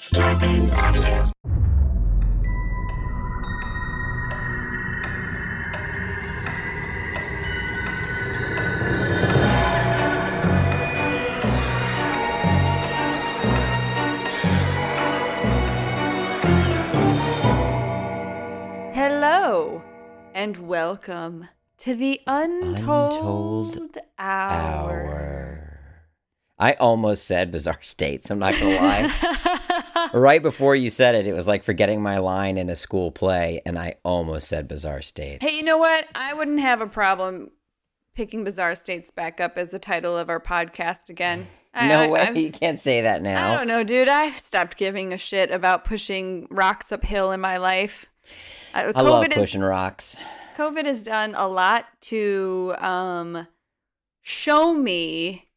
Scarpins Audio. Hello and welcome to the Untold, Untold Hour. Hour. I almost said bizarre states. I'm not gonna lie. right before you said it, it was like forgetting my line in a school play, and I almost said bizarre states. hey, you know what? I wouldn't have a problem picking Bizarre States back up as the title of our podcast again. No I- way, I'm- you can't say that now. I don't know, dude. I've stopped giving a shit about pushing rocks uphill in my life. Uh, I love is- pushing rocks. COVID has done a lot to um, show me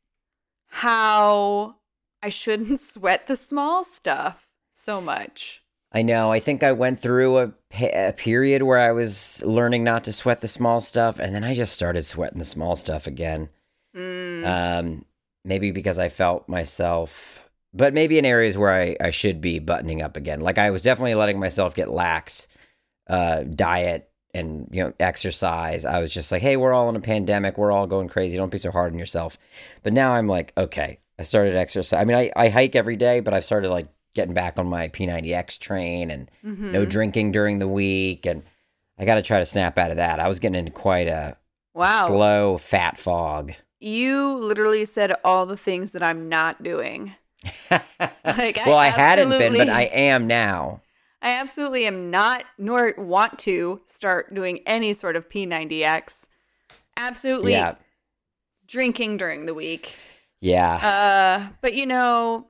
how I shouldn't sweat the small stuff so much. I know. I think I went through a, a period where I was learning not to sweat the small stuff, and then I just started sweating the small stuff again. Mm. Um, maybe because I felt myself, but maybe in areas where I, I should be buttoning up again. Like I was definitely letting myself get lax, uh, diet and you know exercise. I was just like, hey, we're all in a pandemic. We're all going crazy. Don't be so hard on yourself. But now I'm like, okay, I started exercise. I mean, I, I hike every day, but I've started like getting back on my P90X train and Mm-hmm. no drinking during the week. And I got to try to snap out of that. I was getting into quite a wow. slow fat fog. You literally said all the things that I'm not doing. Like, well, I hadn't been, but I am now. I absolutely am not, nor want to start doing any sort of P90X. Absolutely Yeah, drinking during the week. Yeah. Uh, but you know,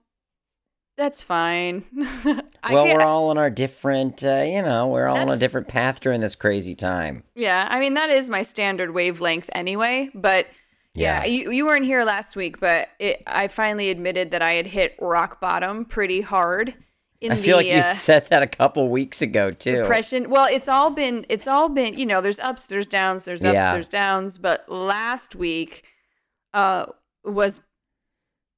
that's fine. Well, we're all on our different, uh, you know, we're all on a different path during this crazy time. yeah, I mean that is my standard wavelength anyway. But yeah, Yeah. you you weren't here last week, but it, I finally admitted that I had hit rock bottom pretty hard. In I feel the, like you uh, said that a couple weeks ago too. depression. Well, it's all been it's all been you know there's ups, there's downs, there's ups, Yeah. there's downs. But last week, uh, was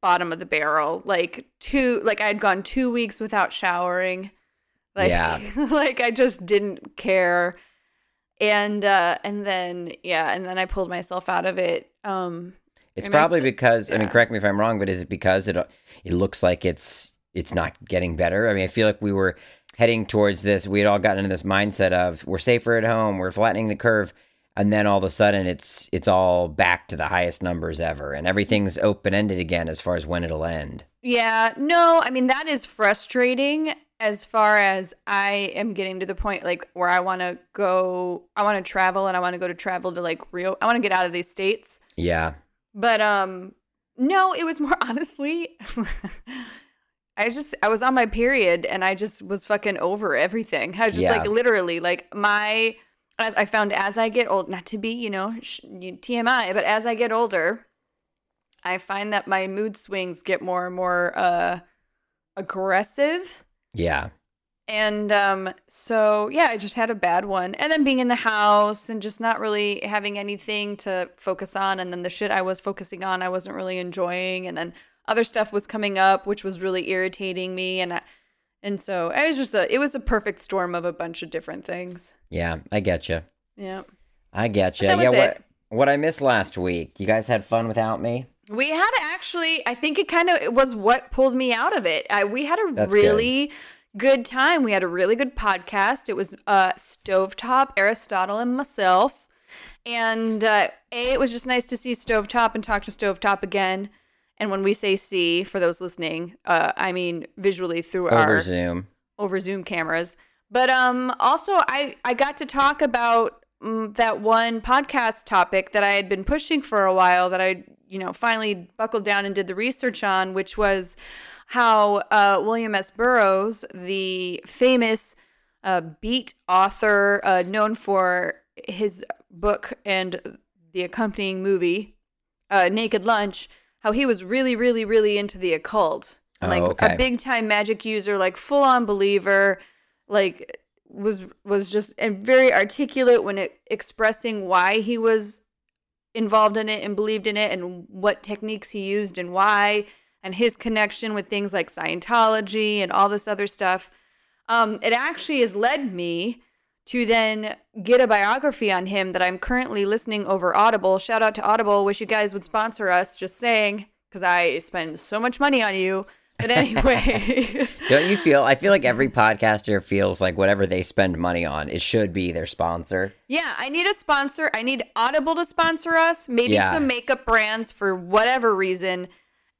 bottom of the barrel. Like two, like I'd gone two weeks without showering. Like, Yeah. like I just didn't care. And uh, and then yeah, and then I pulled myself out of it. Um, It's probably st- because I mean, correct me if I'm wrong, but is it because it it looks like it's it's not getting better? I mean, I feel like we were heading towards this. We had all gotten into this mindset of we're safer at home, we're flattening the curve, and then all of a sudden it's it's all back to the highest numbers ever, and everything's open ended again as far as when it'll end. Yeah, no, I mean that is frustrating as far as I am getting to the point like where I want to go I want to travel and I want to go to travel to like real I want to get out of these states. Yeah, But um no, it was more honestly I just I was on my period and I just was fucking over everything. I was just Yeah. like literally like my as I found as I get old not to be, you know, TMI, but as I get older, I find that my mood swings get more and more uh aggressive. yeah, And um so yeah, I just had a bad one. And then being in the house and just not really having anything to focus on and then the shit I was focusing on I wasn't really enjoying and then other stuff was coming up which was really irritating me and I, and so it was just a it was a perfect storm of a bunch of different things. yeah. I get you. Yeah. I get you. Yeah, what it. what I missed last week? You guys had fun without me. We had actually, I think it kind of it was what pulled me out of it. I, we had a That's good. really good. time. We had a really good podcast. It was uh, Stovetop, Aristotle, and myself. And uh, A, it was just nice to see Stovetop and talk to Stovetop again. And when we say see, for those listening, uh, I mean visually through Over our Zoom. over Zoom cameras. But um, also, I I got to talk about um, that one podcast topic that I had been pushing for a while. That I you know finally buckled down and did the research on, which was how uh, William S. Burroughs, the famous uh, beat author uh, known for his book and the accompanying movie, uh, Naked Lunch, how he was really, really, really into the occult. Oh, like okay. a big time magic user, like full on believer, like was was just and very articulate when it, expressing why he was involved in it and believed in it and what techniques he used and why and his connection with things like Scientology and all this other stuff, um, it actually has led me to then get a biography on him that I'm currently listening over Audible. Shout out to Audible. Wish you guys would sponsor us. Just saying, because I spend so much money on you. But anyway, Don't you feel? I feel like every podcaster feels like whatever they spend money on, it should be their sponsor. yeah, I need a sponsor. I need Audible to sponsor us. Maybe Yeah. some makeup brands for whatever reason,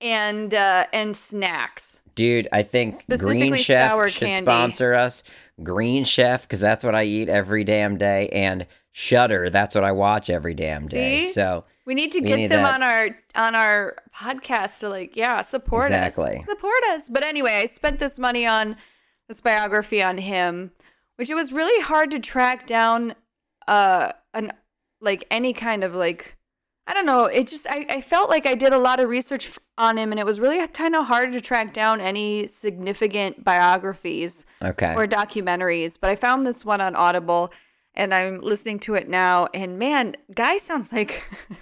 and uh, and snacks. Dude, I think Green Chef should candy. sponsor us. Green Chef, because that's what I eat every damn day, and Shudder, that's what I watch every damn day. See? So We need to We get need them that. on our on our podcast to like, yeah, support Exactly. us. Support us. But anyway, I spent this money on this biography on him, which it was really hard to track down uh an like any kind of like I don't know, it just I, I felt like I did a lot of research on him and it was really kind of hard to track down any significant biographies okay, or documentaries, but I found this one on Audible and I'm listening to it now and man, guy sounds like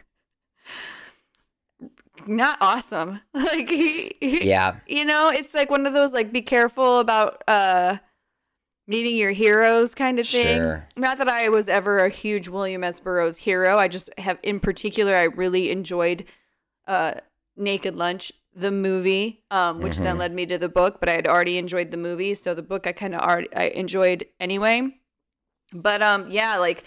not awesome. Like he, he yeah, you know, it's like one of those like be careful about uh meeting your heroes kind of thing. Sure. Not that I was ever a huge William S. Burroughs hero. I just have in particular I really enjoyed uh Naked Lunch, the movie, um, which then Mhm. led me to the book, but I had already enjoyed the movie, so the book I kind of already I enjoyed anyway. But um yeah, like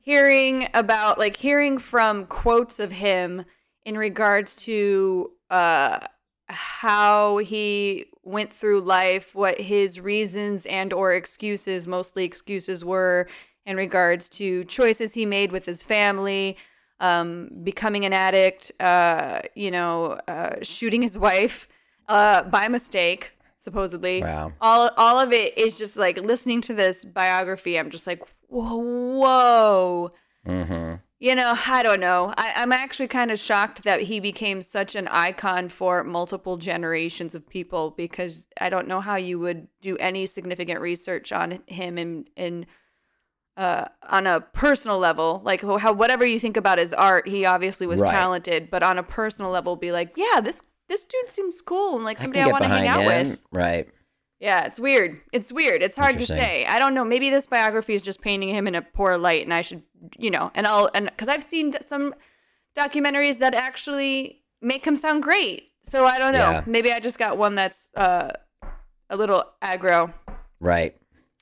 hearing about like hearing from quotes of him in regards to uh how he went through life, what his reasons and or excuses, mostly excuses were in regards to choices he made with his family, um, becoming an addict, uh, you know, uh, shooting his wife uh, by mistake, supposedly. wow, All all of it is just like listening to this biography. I'm just like, whoa, whoa mm-hmm. You know, I don't know. I, I'm actually kind of shocked that he became such an icon for multiple generations of people because I don't know how you would do any significant research on him in in uh, on a personal level. Like how whatever you think about his art, he obviously was Right. talented, but on a personal level, be like, yeah, this this dude seems cool and like I somebody can I, want to hang out him, with. right? Yeah, it's weird. It's weird. It's hard to say. I don't know. Maybe this biography is just painting him in a poor light, and I should, you know, and I'll and because I've seen some documentaries that actually make him sound great. So I don't know. Yeah. Maybe I just got one that's uh, a little aggro. Right.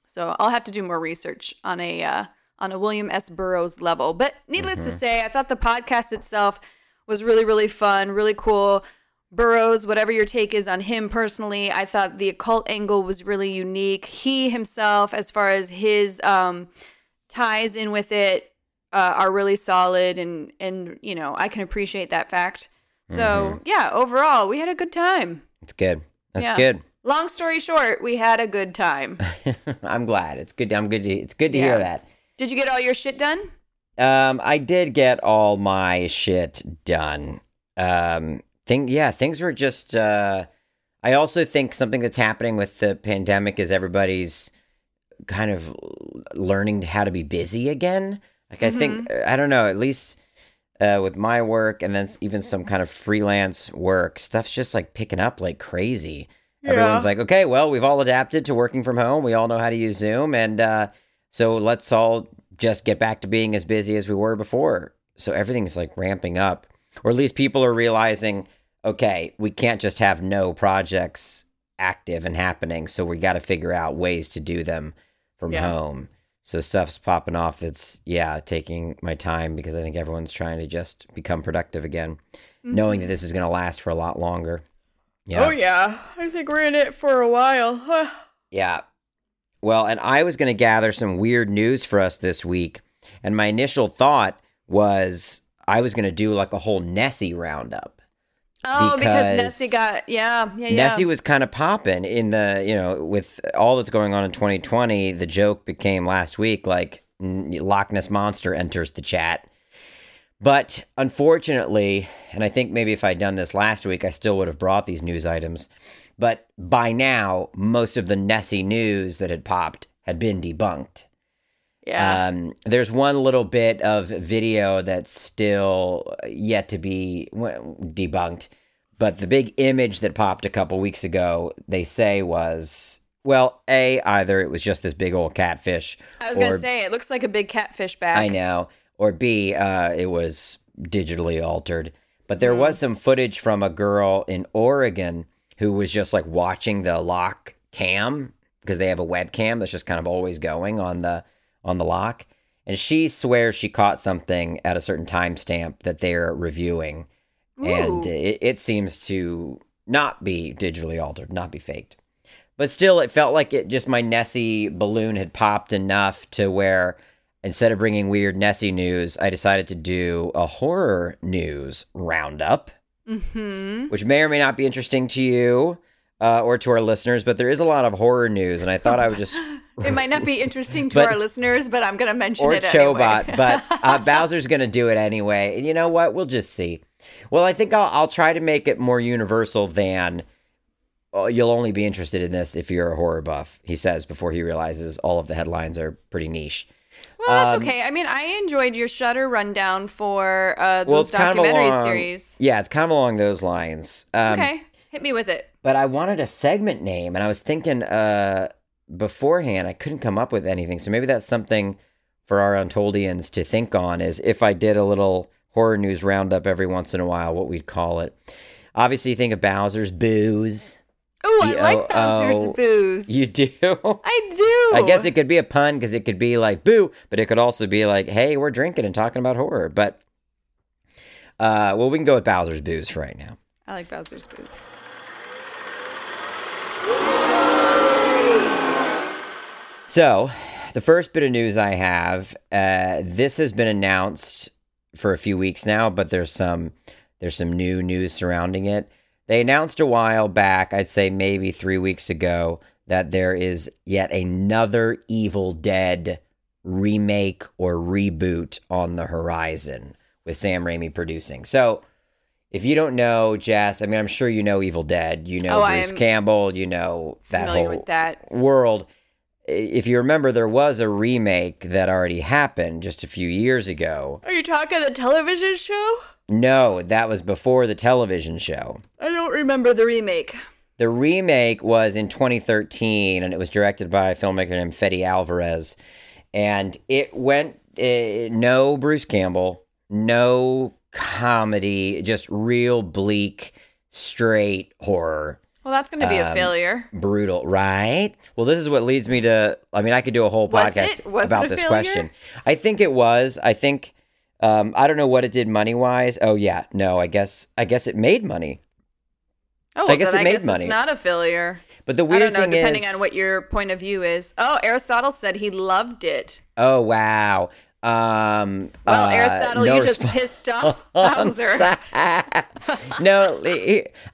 So I'll have to do more research on a uh, on a William S. Burroughs level. But needless to say, I thought the podcast itself was really really fun, really cool. Burroughs, whatever your take is on him personally, I thought the occult angle was really unique. He himself, as far as his um, ties in with it, uh, are really solid, and and you know I can appreciate that fact. So yeah, overall, we had a good time. It's good. That's Yeah. good. Long story short, we had a good time. I'm glad. It's good. I'm good. To, it's good to Yeah. hear that. Did you get all your shit done? Um, I did get all my shit done. Um, thing, yeah, things were just. Uh, I also think something that's happening with the pandemic is everybody's kind of learning how to be busy again. Like I think I don't know. At least uh, with my work and then even some kind of freelance work, stuff's just like picking up like crazy. Everyone's like, okay, well, we've all adapted to working from home. We all know how to use Zoom, and uh, so let's all just get back to being as busy as we were before. So everything's like ramping up, or at least people are realizing, okay, we can't just have no projects active and happening. So we got to figure out ways to do them from Yeah. home. So stuff's popping off that's, yeah, taking my time because I think everyone's trying to just become productive again, knowing that mm-hmm. this is going to last for a lot longer. Yeah. Oh yeah, I think we're in it for a while. Yeah. Well, and I was going to gather some weird news for us this week. And my initial thought was I was going to do like a whole Nessie roundup. oh, because, Because Nessie got yeah, yeah, yeah. Nessie was kind of popping in the, you know, with all that's going on in 2020. The joke became last week like Loch Ness Monster enters the chat. But unfortunately, and I think maybe if I'd done this last week, I still would have brought these news items. But by now, most of the Nessie news that had popped had been debunked. Yeah. Um, there's one little bit of video that's still yet to be debunked, but the big image that popped a couple weeks ago, they say was well, a either it was just this big old catfish. I was or- gonna say it looks like a big catfish back. I know. Or B, uh, it was digitally altered. But there was some footage from a girl in Oregon who was just like watching the lock cam because they have a webcam that's just kind of always going on the on the lock. And she swears she caught something at a certain timestamp that they're reviewing. And it, it seems to not be digitally altered, not be faked. But still, it felt like it just my Nessie balloon had popped enough to where instead of bringing weird Nessie news, I decided to do a horror news roundup, Mm-hmm. which may or may not be interesting to you uh, or to our listeners, but there is a lot of horror news, and I thought I would just It might not be interesting to But- our listeners, but I'm gonna mention or it Chobot, anyway. but uh, Bowser's going to do it anyway. And you know what? We'll just see. Well, I think I'll, I'll try to make it more universal than oh, you'll only be interested in this if you're a horror buff, he says before he realizes all of the headlines are pretty niche. well, that's um, okay. I mean, I enjoyed your Shudder rundown for uh, Well, those kind of documentary along, series. Yeah, it's kind of along those lines. Um, okay, hit me with it. But I wanted a segment name, and I was thinking uh, beforehand, I couldn't come up with anything. So maybe that's something for our Untoldians to think on is if I did a little horror news roundup every once in a while, what we'd call it. Obviously, you think of Bowser's Booze. Oh, I like Bowser's booze. You do? I do. I guess it could be a pun because it could be like boo, but it could also be like, hey, we're drinking and talking about horror. But, uh, well, we can go with Bowser's Booze for right now. I like Bowser's booze. So, the first bit of news I have, uh, this has been announced for a few weeks now, but there's some there's some new news surrounding it. They announced a while back, I'd say maybe three weeks ago, that there is yet another Evil Dead remake or reboot on the horizon with Sam Raimi producing. So, if you don't know, Jess, I mean, I'm sure you know Evil Dead. You know Oh, Bruce Campbell. You know that whole that. world. If you remember, there was a remake that already happened just a few years ago. Are you talking the television show? No, that was before the television show. I don't remember the remake. The remake was in 2013 and it was directed by a filmmaker named Fede Alvarez. And it went uh, no Bruce Campbell, no comedy, just real bleak, straight horror. Well, that's going to be a Um, failure. brutal, right? Well, this is what leads me to. I mean, I could do a whole Was podcast it? Was it about a this failure? question. I think it was. I think. Um, I don't know what it did money wise. Oh yeah, no. I guess. I guess it made money. Oh, I guess it I made guess money. it's not a failure. But the I weird don't know, thing depending is, on what your point of view is. Oh, Aristotle said he loved it. Oh wow. Um, Well, uh, Aristotle, no you just pissed off Bowser. No,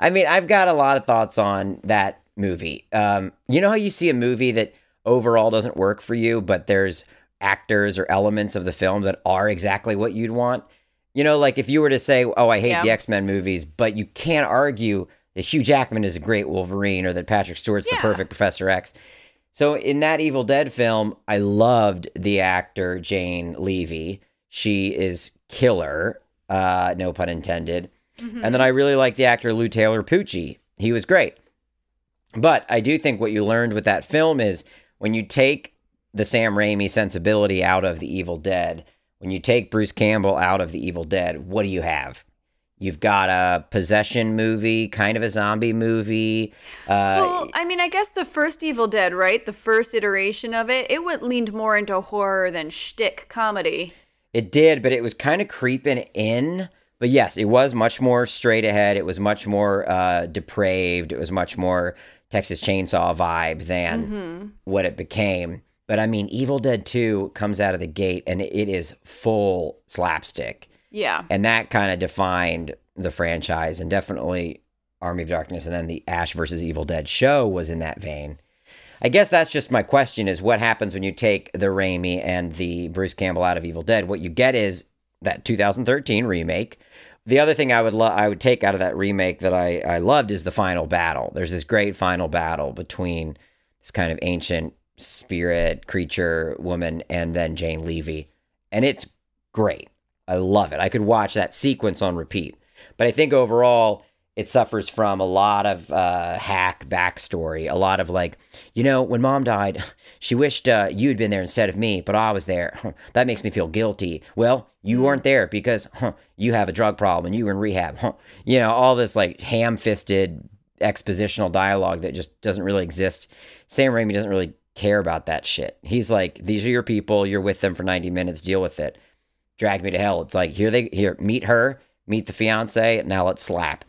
I mean I've got a lot of thoughts on that movie. Um, you know how you see a movie that overall doesn't work for you, but there's actors or elements of the film that are exactly what you'd want. You know, like if you were to say, "Oh, I hate Yeah. the X Men movies," but you can't argue that Hugh Jackman is a great Wolverine or that Patrick Stewart's the perfect Professor X. So in that Evil Dead film, I loved the actor Jane Levy. She is killer, uh, no pun intended. Mm-hmm. And then I really like the actor Lou Taylor Pucci. He was great. But I do think what you learned with that film is when you take the Sam Raimi sensibility out of the Evil Dead, when you take Bruce Campbell out of the Evil Dead, what do you have? You've got a possession movie, kind of a zombie movie. Uh, Well, I mean, I guess the first Evil Dead, right? The first iteration of it, it went leaned more into horror than shtick comedy. It did, but it was kind of creeping in. But yes, it was much more straight ahead. It was much more uh, depraved. It was much more Texas Chainsaw vibe than Mm-hmm. what it became. But I mean, Evil Dead 2 comes out of the gate and it is full slapstick. Yeah. And that kind of defined the franchise and definitely Army of Darkness. And then the Ash versus Evil Dead show was in that vein. I guess that's just my question is what happens when you take the Raimi and the Bruce Campbell out of Evil Dead? What you get is that 2013 remake. The other thing I would lo- I would take out of that remake that I, I loved is the final battle. There's this great final battle between this kind of ancient spirit creature woman and then Jane Levy. And it's great. I love it. I could watch that sequence on repeat. But I think overall, it suffers from a lot of uh, hack backstory, a lot of like, you know, when mom died, she wished uh, you'd been there instead of me, but I was there. that makes me feel guilty. Well, you weren't there because huh, you have a drug problem and you were in rehab. Huh. You know, all this like ham fisted expositional dialogue that just doesn't really exist. Sam Raimi doesn't really care about that shit. He's like, these are your people. You're with them for 90 minutes. Deal with it. Drag me to hell. It's like, here they, here, meet her, meet the fiance. Now let's slap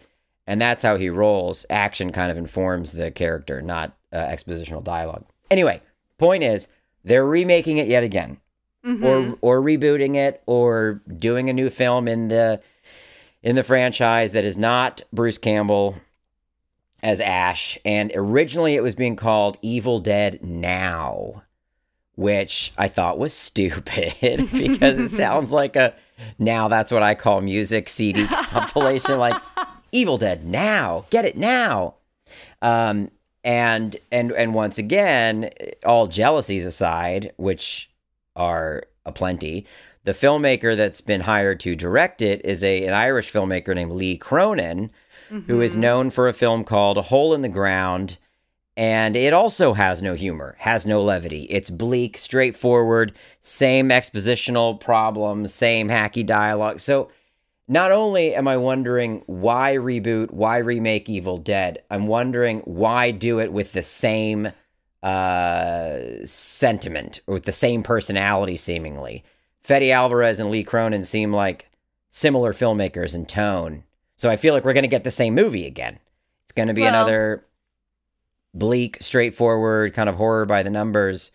and that's how he rolls. Action kind of informs the character, not uh, expositional dialogue. Anyway, point is they're remaking it yet again, mm-hmm. or or rebooting it, or doing a new film in the in the franchise that is not Bruce Campbell as Ash. And originally it was being called Evil Dead Now, which I thought was stupid because it sounds like a now that's what I call music CD compilation. Like Evil Dead now. Get it now. Um, and and and once again, all jealousies aside, which are aplenty, the filmmaker that's been hired to direct it is a an Irish filmmaker named Lee Cronin, mm-hmm. who is mm-hmm. known for a film called A Hole in the Ground. And it also has no humor, has no levity. It's bleak, straightforward, same expositional problems, same hacky dialogue. So not only am I wondering why reboot, why remake Evil Dead, I'm wondering why do it with the same uh, sentiment with the same personality, seemingly. Fede Alvarez and Lee Cronin seem like similar filmmakers in tone. So I feel like we're going to get the same movie again. It's going to be well, another bleak, straightforward kind of horror by the numbers.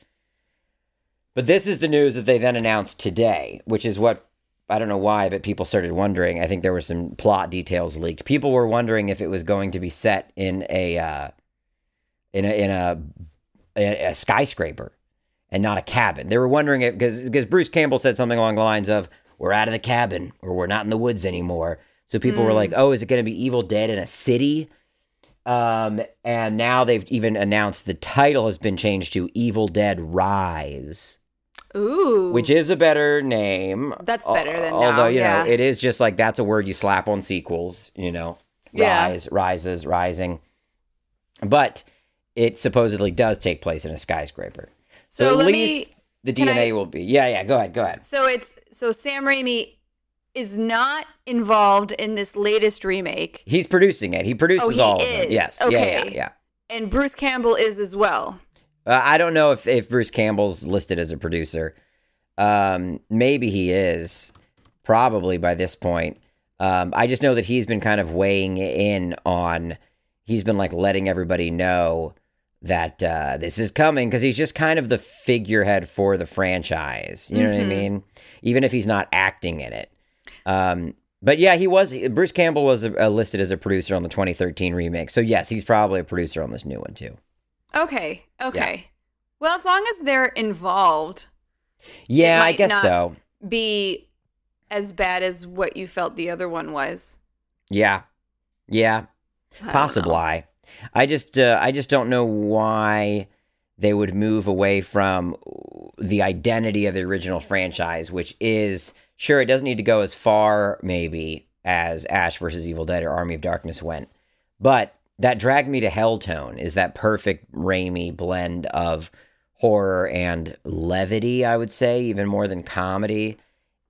But this is the news that they then announced today, which is what I don't know why, but people started wondering. I think there were some plot details leaked. People were wondering if it was going to be set in a uh, in a in a, a, a skyscraper and not a cabin. They were wondering if because because Bruce Campbell said something along the lines of "We're out of the cabin" or "We're not in the woods anymore." So people mm. were like, "Oh, is it going to be Evil Dead in a city?" Um, and now they've even announced the title has been changed to Evil Dead Rise. Ooh. Which is a better name. That's better than Although, now, you yeah. know, it is just like that's a word you slap on sequels, you know. Rise, yeah. rises, rising. But it supposedly does take place in a skyscraper. So, so at least me, the DNA I, will be. Yeah, yeah, go ahead, go ahead. So it's so Sam Raimi is not involved in this latest remake. He's producing it. He produces oh, he all is. of them. Yes. Okay. Yeah, yeah, yeah. And Bruce Campbell is as well. Uh, I don't know if, if Bruce Campbell's listed as a producer. Um, maybe he is, probably by this point. Um, I just know that he's been kind of weighing in on. He's been like letting everybody know that uh, this is coming because he's just kind of the figurehead for the franchise. You know mm-hmm. what I mm-hmm. mean? Even if he's not acting in it. Um, but yeah, he was. Bruce Campbell was uh, listed as a producer on the 2013 remake. So yes, he's probably a producer on this new one too. Okay. Okay. Yeah. Well, as long as they're involved. Yeah, I guess so. Be as bad as what you felt the other one was. Yeah. Yeah. Possibly. I, I just uh, I just don't know why they would move away from the identity of the original franchise, which is sure it doesn't need to go as far maybe as Ash versus Evil Dead or Army of Darkness went, but that Drag Me to Hell tone is that perfect Raimi blend of horror and levity, I would say, even more than comedy.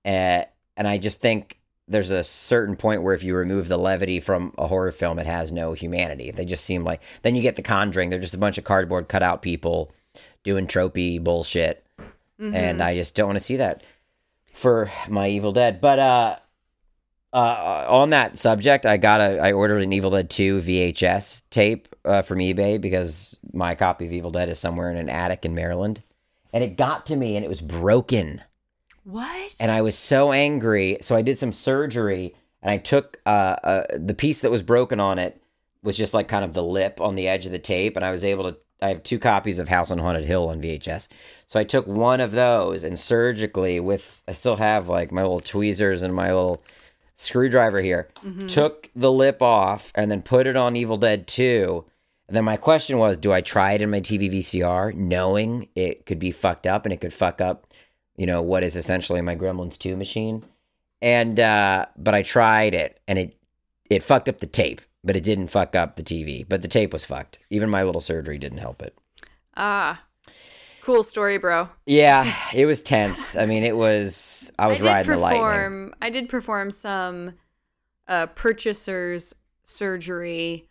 Uh, and I just think there's a certain point where if you remove the levity from a horror film, it has no humanity. They just seem like then you get the Conjuring. They're just a bunch of cardboard cutout people doing tropey bullshit, mm-hmm. and I just don't want to see that for my Evil Dead. But uh, uh, on that subject, I got a I ordered an Evil Dead 2 VHS tape uh, from eBay because my copy of Evil Dead is somewhere in an attic in Maryland, and it got to me and it was broken. What? And I was so angry, so I did some surgery and I took uh, uh, the piece that was broken on it was just like kind of the lip on the edge of the tape, and I was able to. I have two copies of House on Haunted Hill on VHS, so I took one of those and surgically with I still have like my little tweezers and my little screwdriver here, mm-hmm. took the lip off, and then put it on Evil Dead 2. And then my question was, do I try it in my TV VCR, knowing it could be fucked up and it could fuck up, you know, what is essentially my Gremlins 2 machine? And uh, but I tried it and it it fucked up the tape. But it didn't fuck up the TV. But the tape was fucked. Even my little surgery didn't help it. Ah, cool story, bro. Yeah, it was tense. I mean, it was. I was I riding did the lightning. I did perform some uh, purchasers surgery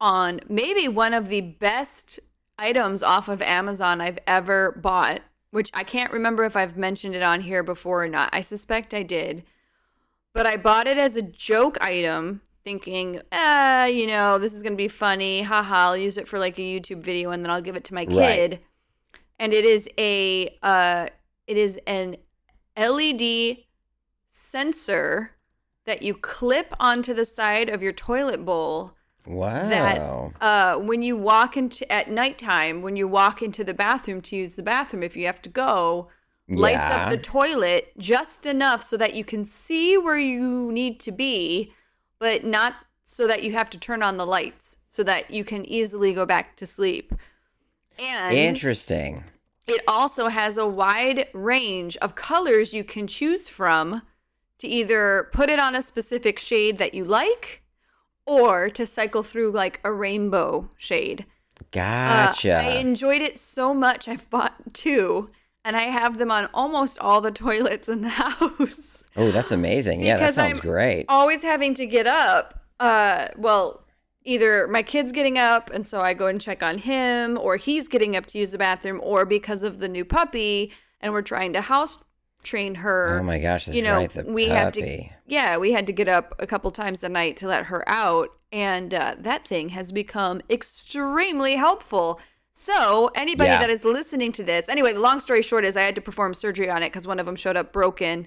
on maybe one of the best items off of Amazon I've ever bought. Which I can't remember if I've mentioned it on here before or not. I suspect I did, but I bought it as a joke item, thinking, ah, you know, this is gonna be funny. Haha, I'll use it for like a YouTube video and then I'll give it to my Right. kid. And it is a uh, it is an LED sensor that you clip onto the side of your toilet bowl Wow. that uh, when you walk into at nighttime when you walk into the bathroom to use the bathroom if you have to go lights Yeah. up the toilet just enough so that you can see where you need to be but not so that you have to turn on the lights so that you can easily go back to sleep and Interesting. it also has a wide range of colors you can choose from to either put it on a specific shade that you like or to cycle through like a rainbow shade. Uh, Gotcha. I enjoyed it so much. I've bought two and I have them on almost all the toilets in the house. oh, that's amazing. Yeah, that sounds I'm great. Always having to get up. Uh, well, either my kid's getting up and so I go and check on him, or he's getting up to use the bathroom, or because of the new puppy and we're trying to house train her. Oh my gosh, that's you know, right. We had to, yeah, we had to get up a couple times a night to let her out, and uh, that thing has become extremely helpful. So, anybody Yeah. that is listening to this, anyway, the long story short is I had to perform surgery on it because one of them showed up broken.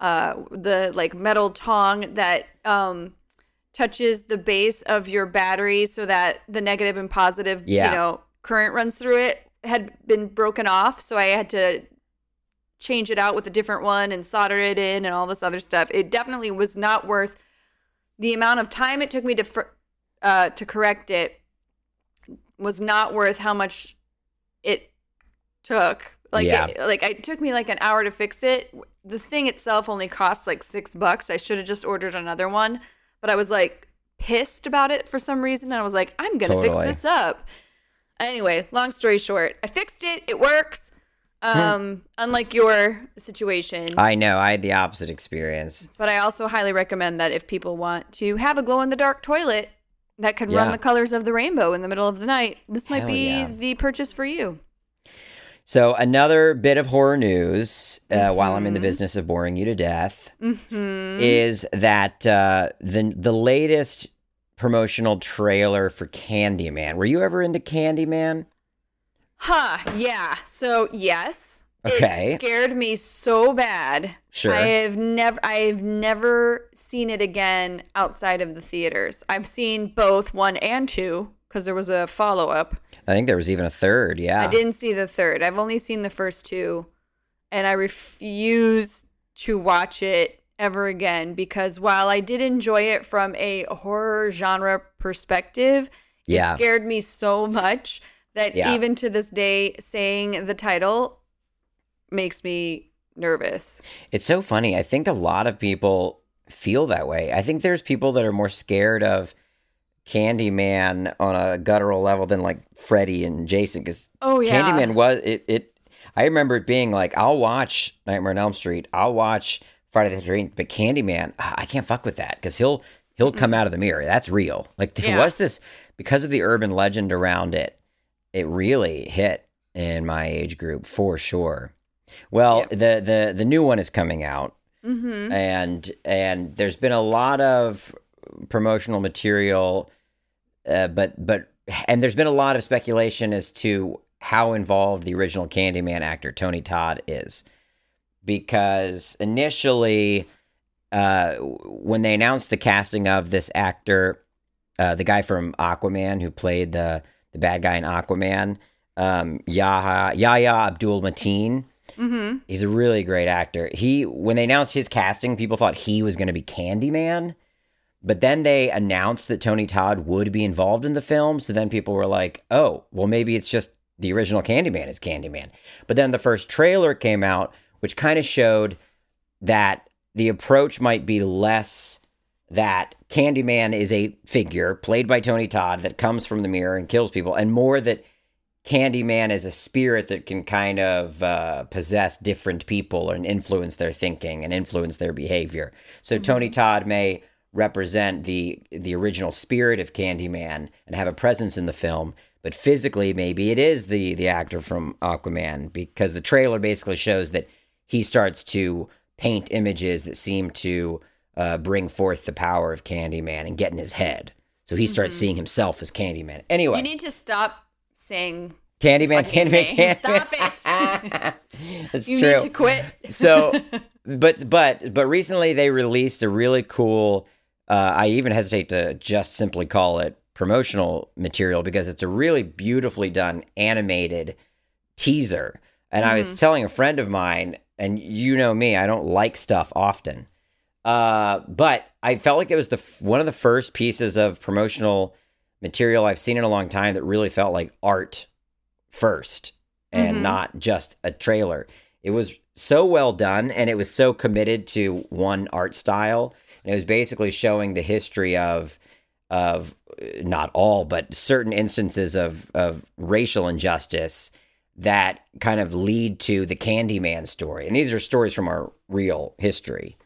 Uh, the like metal tong that um touches the base of your battery so that the negative and positive, Yeah. you know, current runs through it had been broken off. So I had to change it out with a different one and solder it in and all this other stuff. It definitely was not worth the amount of time it took me to fr- uh, to correct it was not worth how much it took. Like Yeah. it, like it took me like an hour to fix it. The thing itself only costs like 6 bucks. I should have just ordered another one, but I was like pissed about it for some reason and I was like I'm going to Totally. fix this up. Anyway, long story short, I fixed it. It works. Um, unlike your situation, I know. I had the opposite experience. but I also highly recommend that if people want to have a glow in the dark toilet that can run the colors of the rainbow in the middle of the night, this might Hell be yeah. the purchase for you. So another bit of horror news, uh, while I'm in Mm-hmm. the business of boring you to death, is that uh, the the latest promotional trailer for Candyman. Were you ever into Candyman? Huh, yeah. So, yes. Okay. It scared me so bad. Sure. I have never I've never seen it again outside of the theaters. I've seen both 1 and 2 because there was a follow-up. I think there was even a third. Yeah. I didn't see the third. I've only seen the first two, and I refuse to watch it ever again because while I did enjoy it from a horror genre perspective, Yeah. it scared me so much that Yeah. even to this day, saying the title makes me nervous. It's so funny. I think a lot of people feel that way. I think there's people that are more scared of Candyman on a guttural level than like Freddy and Jason because Oh yeah, Candyman was it, it. I remember it being like, I'll watch Nightmare on Elm Street, I'll watch Friday the Thirteenth, but Candyman, ah, I can't fuck with that because he'll he'll come out of the mirror. That's real. Like there Yeah. was this because of the urban legend around it. It really hit in my age group for sure. Well, the the the new one is coming out, Mm-hmm. and and there's been a lot of promotional material, uh, but but and there's been a lot of speculation as to how involved the original Candyman actor Tony Todd is, because initially, uh, when they announced the casting of this actor, uh, the guy from Aquaman who played the the bad guy in Aquaman, um, Yahya Yahya Abdul Mateen. Mm-hmm. He's a really great actor. He when they announced his casting, people thought he was going to be Candyman, but then they announced that Tony Todd would be involved in the film. So then people were like, "Oh, well, maybe it's just the original Candyman is Candyman." But then the first trailer came out, which kind of showed that the approach might be less that Candyman is a figure played by Tony Todd that comes from the mirror and kills people, and more that Candyman is a spirit that can kind of uh, possess different people and influence their thinking and influence their behavior. So mm-hmm. Tony Todd may represent the the original spirit of Candyman and have a presence in the film, but physically maybe it is the the actor from Aquaman because the trailer basically shows that he starts to paint images that seem to uh, bring forth the power of Candyman and get in his head. So he starts mm-hmm. seeing himself as Candyman. Anyway, you need to stop saying Candyman, Candyman, Candyman. Stop it. That's you true. need to quit. so, but but but recently they released a really cool. Uh, I even hesitate to just simply call it promotional material because it's a really beautifully done animated teaser. And mm-hmm. I was mm-hmm. telling a friend of mine, and you know me, I don't like stuff often. Uh, but I felt like it was the one of the first pieces of promotional material I've seen in a long time that really felt like art first and mm-hmm. not just a trailer. It was so well done and it was so committed to one art style. And it was basically showing the history of of not all, but certain instances of of racial injustice that kind of lead to the Candyman story. And these are stories from our real history.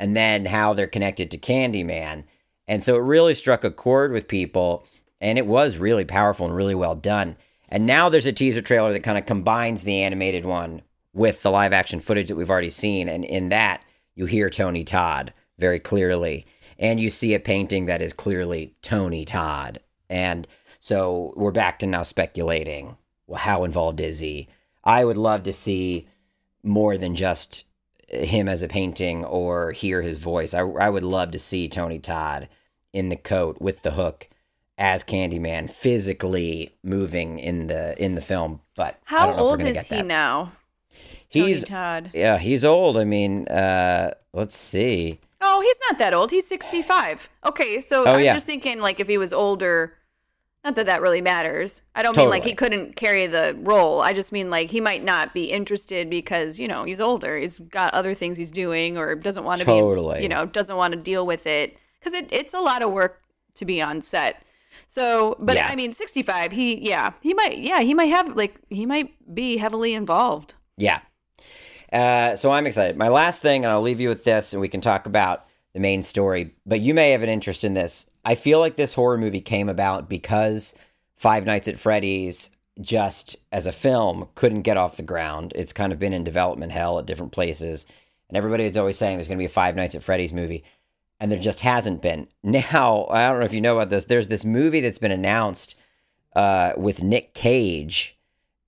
And then how they're connected to Candyman. And so it really struck a chord with people and it was really powerful and really well done. And now there's a teaser trailer that kind of combines the animated one with the live action footage that we've already seen. And in that, you hear Tony Todd very clearly. And you see a painting that is clearly Tony Todd. And so we're back to now speculating well, how involved is he? I would love to see more than just him as a painting or hear his voice. I, I would love to see Tony Todd in the coat with the hook as Candyman physically moving in the in the film. But how old is he that. now? He's Todd. Yeah, he's old. I mean, uh, let's see. Oh, he's not that old. He's sixty-five. Okay, so oh, I'm yeah. just thinking like if he was older. Not that that really matters. I don't totally. mean like he couldn't carry the role. I just mean like he might not be interested because you know he's older. He's got other things he's doing or doesn't want to totally. be you know doesn't want to deal with it because it, it's a lot of work to be on set. So, but yeah. I mean, 65, he, yeah, he might, yeah, he might have, like, he might be heavily involved. Yeah. Uh, so I'm excited. My last thing, and I'll leave you with this, and we can talk about the main story, but you may have an interest in this. I feel like this horror movie came about because Five Nights at Freddy's, just as a film, couldn't get off the ground. It's kind of been in development hell at different places. And everybody is always saying there's going to be a Five Nights at Freddy's movie and there just hasn't been. Now, I don't know if you know about this. There's this movie that's been announced uh, with Nick Cage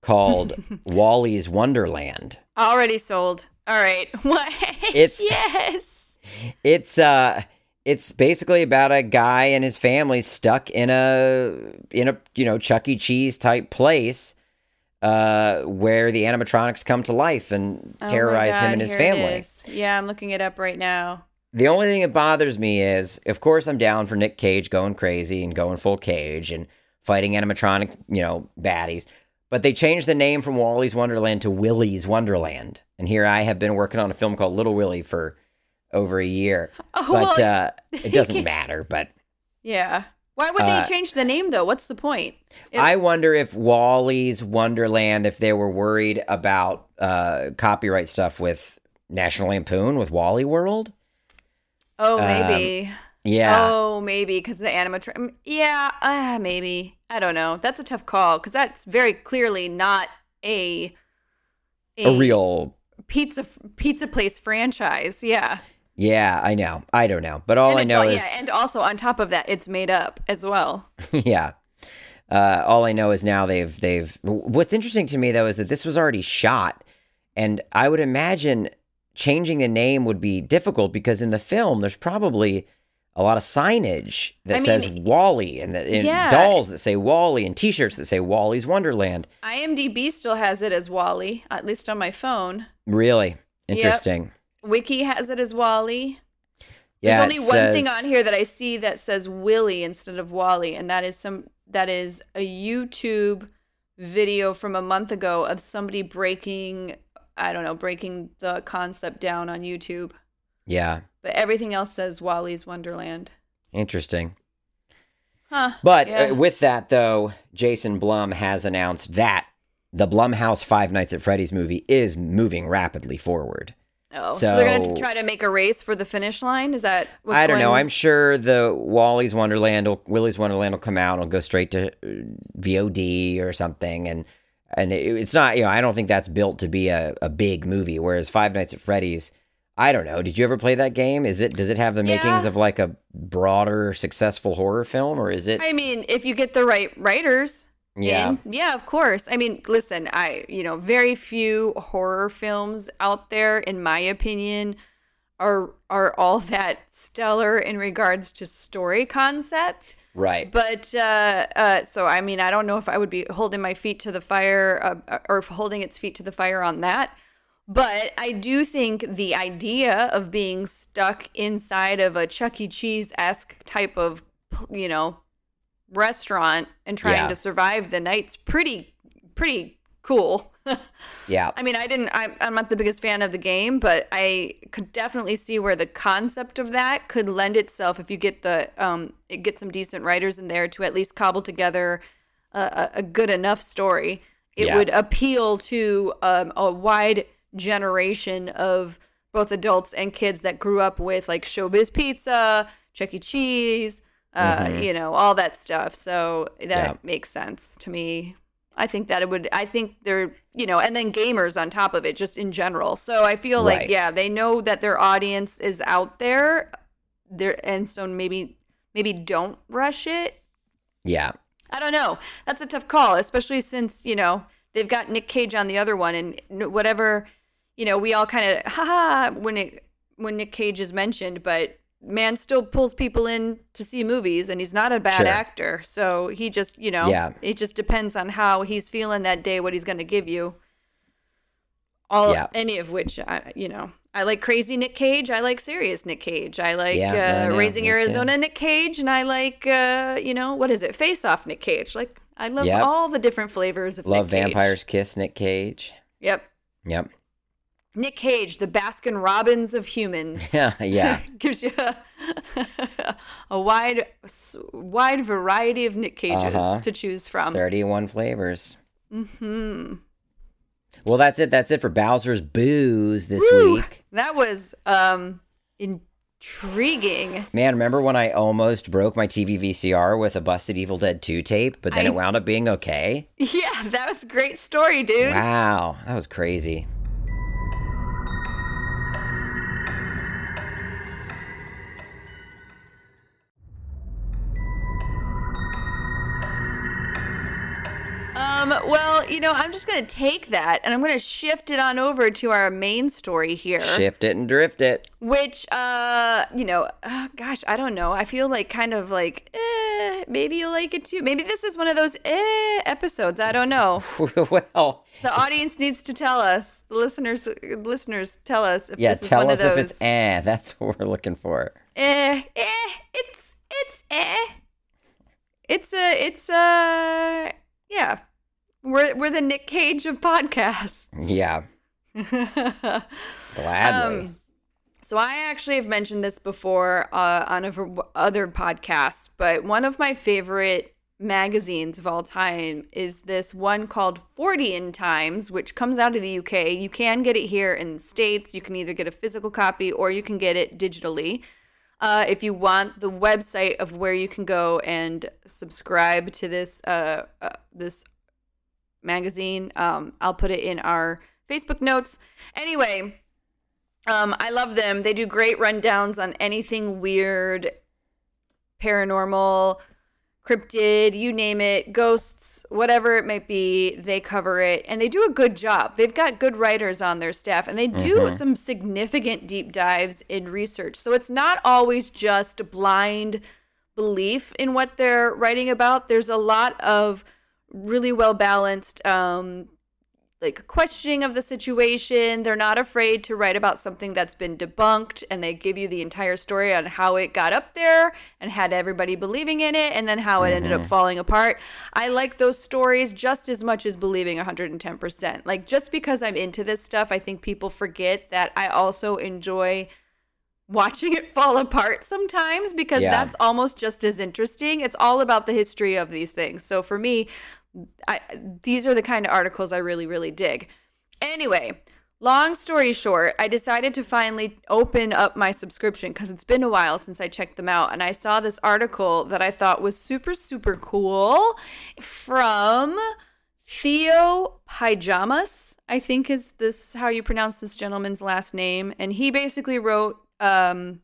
called Wally's Wonderland. Already sold. All right. What? It's yes. It's uh it's basically about a guy and his family stuck in a in a you know Chuck E. Cheese type place uh, where the animatronics come to life and oh terrorize God, him and his family. Yeah, I'm looking it up right now. The only thing that bothers me is, of course, I'm down for Nick Cage going crazy and going full cage and fighting animatronic, you know, baddies. But they changed the name from Wally's Wonderland to Willy's Wonderland. And here I have been working on a film called Little Willie for over a year. Oh, but well, uh, it doesn't matter. But yeah. Why would they uh, change the name though? What's the point? If- I wonder if Wally's Wonderland, if they were worried about uh, copyright stuff with National Lampoon with Wally World. Oh, maybe. Um, yeah. Oh, maybe because the animatronic. Yeah, uh, maybe. I don't know. That's a tough call because that's very clearly not a, a a real pizza pizza place franchise. Yeah. Yeah, I know. I don't know, but all I know all, is yeah, and also on top of that, it's made up as well. yeah. Uh, all I know is now they've they've. What's interesting to me though is that this was already shot, and I would imagine changing the name would be difficult because in the film there's probably a lot of signage that I says mean, Wally and, the, and yeah. dolls that say Wally and T-shirts that say Wally's Wonderland. IMDb still has it as Wally, at least on my phone. Really interesting. Yep. Wiki has it as Wally. Yeah, There's only one says, thing on here that I see that says Willie instead of Wally, and that is some that is a YouTube video from a month ago of somebody breaking I don't know, breaking the concept down on YouTube. Yeah. But everything else says Wally's Wonderland. Interesting. Huh. But Yeah. uh, with that, though, Jason Blum has announced that the Blumhouse Five Nights at Freddy's movie is moving rapidly forward. Oh, so, they're going to try to make a race for the finish line? Is that I don't know. I'm sure the Wally's Wonderland, will, Willy's Wonderland will come out. It'll go straight to uh, VOD or something, and and it, it's not. You know, I don't think that's built to be a, a big movie. Whereas Five Nights at Freddy's, I don't know. Did you ever play that game? Is it does it have the makings Yeah. of like a broader, successful horror film, or is it? I mean, if you get the right writers. Yeah. in- yeah, of course. I mean, listen, I, you know, very few horror films out there, in my opinion, are are all that stellar in regards to story concept. Right. But uh, uh, so I mean, I don't know if I would be holding my feet to the fire uh, or holding its feet to the fire on that. But I do think the idea of being stuck inside of a Chuck E. Cheese esque type of, you know, restaurant and trying Yeah. to survive the night's pretty, pretty cool. Yeah. I mean, I didn't. I'm, I'm not the biggest fan of the game, but I could definitely see where the concept of that could lend itself if you get the um get some decent writers in there to at least cobble together a, a, good enough story. It Yeah. would appeal to um, a wide generation of both adults and kids that grew up with like Showbiz Pizza, Chuck E. Cheese, uh, you know, all that stuff. So that Yeah. makes sense to me. I think that it would. I think they're, you know, and then gamers on top of it, just in general. So I feel Right. like, yeah, they know that their audience is out there, there, and so maybe, maybe don't rush it. Yeah. I don't know. That's a tough call, especially since you know they've got Nick Cage on the other one, and whatever, you know, we all kind of haha when it when Nick Cage is mentioned, but man still pulls people in to see movies, and he's not a bad Sure. actor. So he just, you know, Yeah. it just depends on how he's feeling that day, what he's going to give you. All Yeah. any of which, I, you know, I like crazy Nick Cage. I like serious Nick Cage. I like Yeah, uh, Raising me too. Arizona Nick Cage, and I like, uh, you know, what is it? Face Off Nick Cage. Like I love Yep. all the different flavors of Love Nick Cage. Vampires Kiss, Nick Cage. Yep, Yep. Nick Cage, the Baskin Robbins of humans. Yeah. Yeah. Gives you a, a wide, wide variety of Nick Cages Uh-huh. to choose from. 31 flavors. Mm-hmm. Well, that's it. That's it for Bowser's Booze this Woo! week. That was um intriguing. Man, remember when I almost broke my TV VCR with a busted Evil Dead 2 tape, but then I- it wound up being okay? Yeah, that was a great story, dude. Wow. That was crazy. Um, well, you know, I'm just gonna take that and I'm gonna shift it on over to our main story here. Shift it and drift it. Which, uh, you know, uh, gosh, I don't know. I feel like kind of like, eh, maybe you'll like it too. Maybe this is one of those eh episodes. I don't know. well, The audience needs to tell us. The listeners, listeners, tell us if yeah, this is tell one us of if those. it's eh. That's what we're looking for. eh, eh, it's it's eh. It's a it's a yeah. We're we're the Nick Cage of podcasts. Yeah. Gladly. Um, so I actually have mentioned this before uh, on a other podcasts, but one of my favorite magazines of all time is this one called Fortean Times, which comes out of the UK. You can get it here in the States. You can either get a physical copy or you can get it digitally. Uh, if you want the website of where you can go and subscribe to this uh, uh, this magazine, um, I'll put it in our Facebook notes. Anyway, um, I love them. They do great rundowns on anything weird, paranormal, cryptid, you name it, ghosts, whatever it might be, they cover it and they do a good job. They've got good writers on their staff and they do some significant deep dives in research. So it's not always just blind belief in what they're writing about. There's a lot of really well balanced um like questioning of the situation. They're not afraid to write about something that's been debunked and they give you the entire story on how it got up there and had everybody believing in it and then how it ended up mm-hmm. falling apart. I like those stories just as much as believing 110%. Like just because I'm into this stuff, I think people forget that I also enjoy watching it fall apart sometimes because Yeah. that's almost just as interesting. It's all about the history of these things. So for me, I, these are the kind of articles I really, really dig. Anyway, long story short, I decided to finally open up my subscription because it's been a while since I checked them out. And I saw this article that I thought was super, super cool from Theo Paijmans, I think is this how you pronounce this gentleman's last name. And he basically wrote um,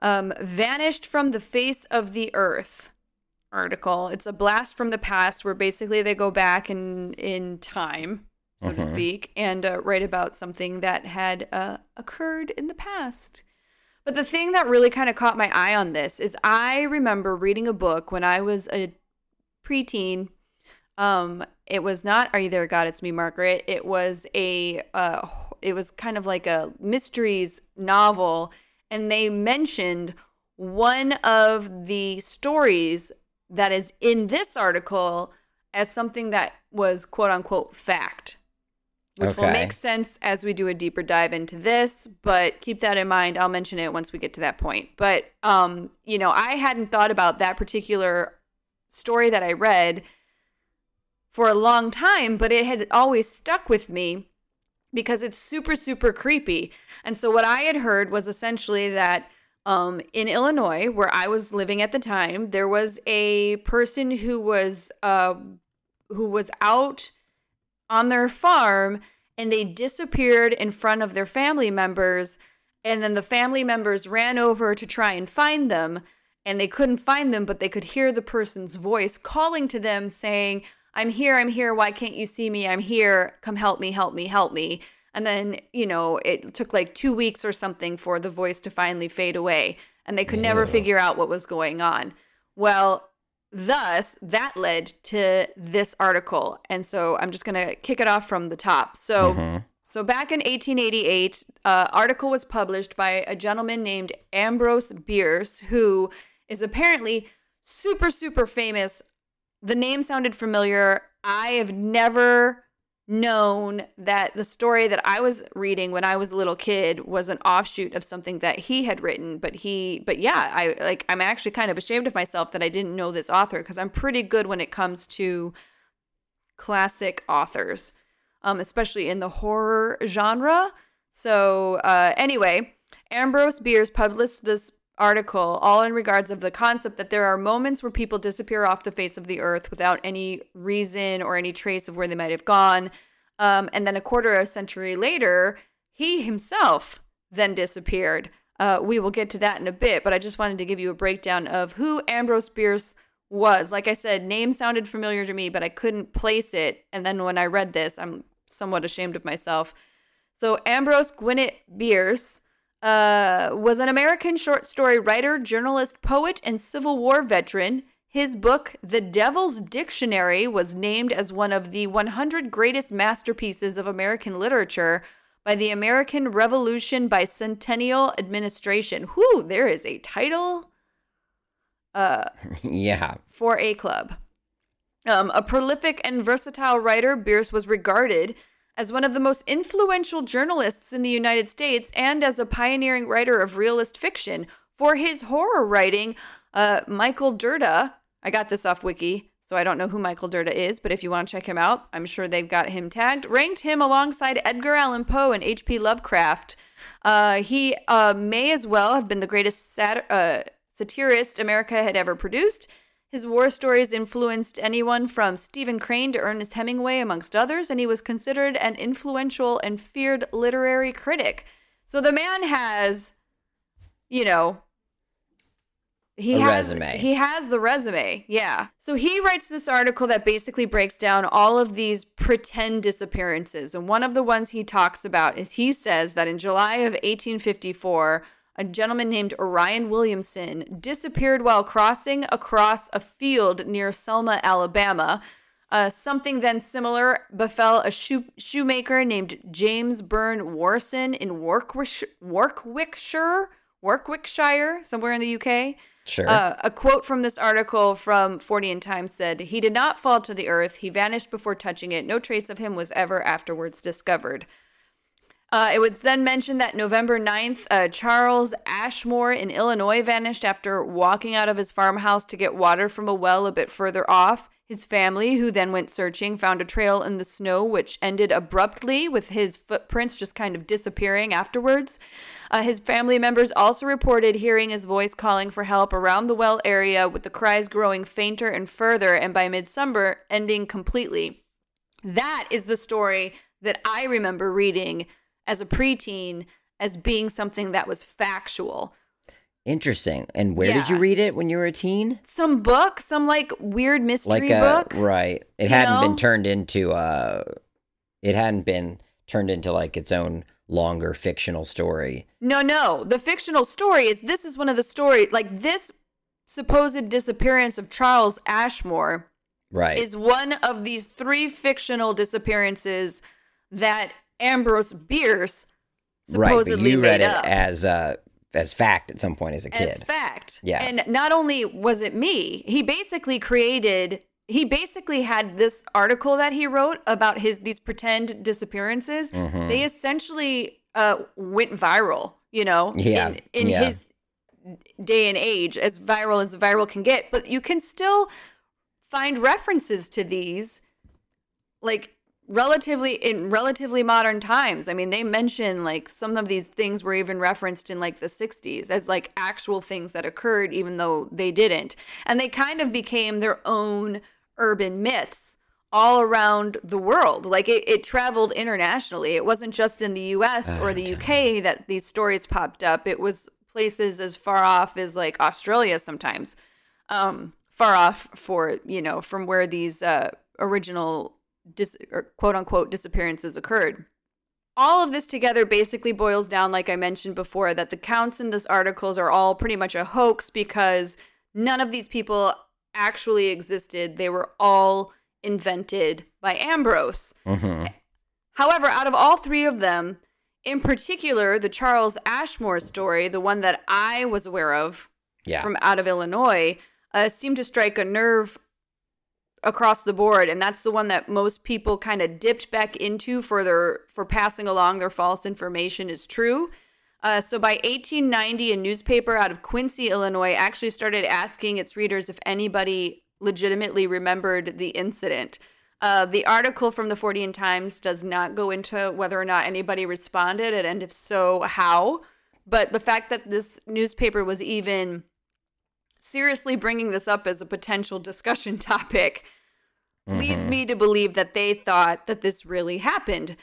um, Vanished from the Face of the Earth article. It's a blast from the past where basically they go back in, in time, so to Mhm. speak, and uh, write about something that had uh, occurred in the past. But the thing that really kind of caught my eye on this is I remember reading a book when I was a preteen. Um, it was not "Are You There, God? It's Me, Margaret." It was a, uh, it was kind of like a mysteries novel, and they mentioned one of the stories that is in this article as something that was quote unquote fact which will make sense as we do a deeper dive into this but keep that in mind. I'll mention it once we get to that point. But um you know i hadn't thought about that particular story that i read for a long time but it had always stuck with me because it's super super creepy. And so what i had heard was essentially that um, in illinois where i was living at the time there was a person who was uh, who was out on their farm and they disappeared in front of their family members and then the family members ran over to try and find them and they couldn't find them but they could hear the person's voice calling to them saying i'm here i'm here why can't you see me? I'm here. Come help me help me help me and then you know it took like 2 weeks or something for the voice to finally fade away and they could never figure out what was going on. Well thus that led to this article and so i'm just going to kick it off from the top. So Mhm. so back in 1888 uh, article was published by a gentleman named ambrose bierce who is apparently super super famous. The name sounded familiar. I have never known that the story that I was reading when I was a little kid was an offshoot of something that he had written but he but yeah I like I'm actually kind of ashamed of myself that I didn't know this author because I'm pretty good when it comes to classic authors um especially in the horror genre. So uh anyway Ambrose Bierce published this article all in regards of the concept that there are moments where people disappear off the face of the earth without any reason or any trace of where they might have gone. Um, and then a quarter of a century later, he himself then disappeared. Uh, we will get to that in a bit, but I just wanted to give you a breakdown of who Ambrose Bierce was. Like I said, name sounded familiar to me, but I couldn't place it. And then when I read this, I'm somewhat ashamed of myself. So Ambrose Gwinnett Bierce uh, was an American short story writer, journalist, poet, and Civil War veteran. His book, The Devil's Dictionary, was named as one of the 100 greatest masterpieces of American literature by the American Revolution Bicentennial Administration. Whew, there is a title uh, yeah. for a club. Um, a prolific and versatile writer, Bierce was regarded as one of the most influential journalists in the United States and as a pioneering writer of realist fiction. For his horror writing, uh, Michael Dirda, I got this off Wiki, so I don't know who Michael Dirda is, but if you want to check him out, I'm sure they've got him tagged, ranked him alongside Edgar Allan Poe and H.P. Lovecraft. Uh, he uh, may as well have been the greatest sat- uh, satirist America had ever produced. His war stories influenced anyone from Stephen Crane to Ernest Hemingway, amongst others, and he was considered an influential and feared literary critic. So the man has, you know, he A has resume. he has the resume. Yeah. So he writes this article that basically breaks down all of these pretend disappearances. And one of the ones he talks about is he says that in July of 1854, a gentleman named Orion Williamson disappeared while crossing across a field near Selma, Alabama. Uh, something then similar befell a shoe- shoemaker named James Burne Worson in Warwickshire, Warwickshire, Warwickshire, somewhere in the UK. Sure. Uh, a quote from this article from Fortean Times said, He did not fall to the earth. He vanished before touching it. No trace of him was ever afterwards discovered. Uh, it was then mentioned that November 9th, uh, Charles Ashmore in Illinois vanished after walking out of his farmhouse to get water from a well a bit further off. His family, who then went searching, found a trail in the snow which ended abruptly with his footprints just kind of disappearing afterwards. Uh, his family members also reported hearing his voice calling for help around the well area, with the cries growing fainter and further, and by midsummer ending completely. That is the story that I remember reading as a preteen as being something that was factual. Interesting. And where did you read it when you were a teen? Some book, some like weird mystery Like a book. right. It hadn't know? been turned into uh it hadn't been turned into like its own longer fictional story. No, no. The fictional story is this is one of the stories like this supposed disappearance of Charles Ashmore Right. is one of these three fictional disappearances that Ambrose Bierce right, but supposedly you read it up as uh as fact at some point as a kid. as fact. Yeah. And not only was it me, he basically created he basically had this article that he wrote about his these pretend disappearances. Mhm. They essentially uh went viral, you know, Yeah, in, in yeah. his day and age, as viral as viral can get. But you can still find references to these like relatively in relatively modern times. I mean, they mention like some of these things were even referenced in like the 60s as like actual things that occurred even though they didn't. And they kind of became their own urban myths all around the world. Like it, it traveled internationally. It wasn't just in the US or the UK that these stories popped up. It was places as far off as like Australia sometimes. Um far off for, you know, from where these uh original dis- or quote unquote disappearances occurred. All of this together basically boils down, like I mentioned before, that the counts in this articles are all pretty much a hoax because none of these people actually existed. They were all invented by Ambrose. Mhm. However, out of all three of them, in particular, the Charles Ashmore story, the one that I was aware of Yeah. from out of Illinois, uh, seemed to strike a nerve across the board, and that's the one that most people kind of dipped back into for their for passing along their false information is true. Uh, so by 1890, a newspaper out of Quincy, Illinois, actually started asking its readers if anybody legitimately remembered the incident. Uh, the article from the Fortean Times does not go into whether or not anybody responded, and if so, how. But the fact that this newspaper was even seriously bringing this up as a potential discussion topic leads me to believe that they thought that this really happened.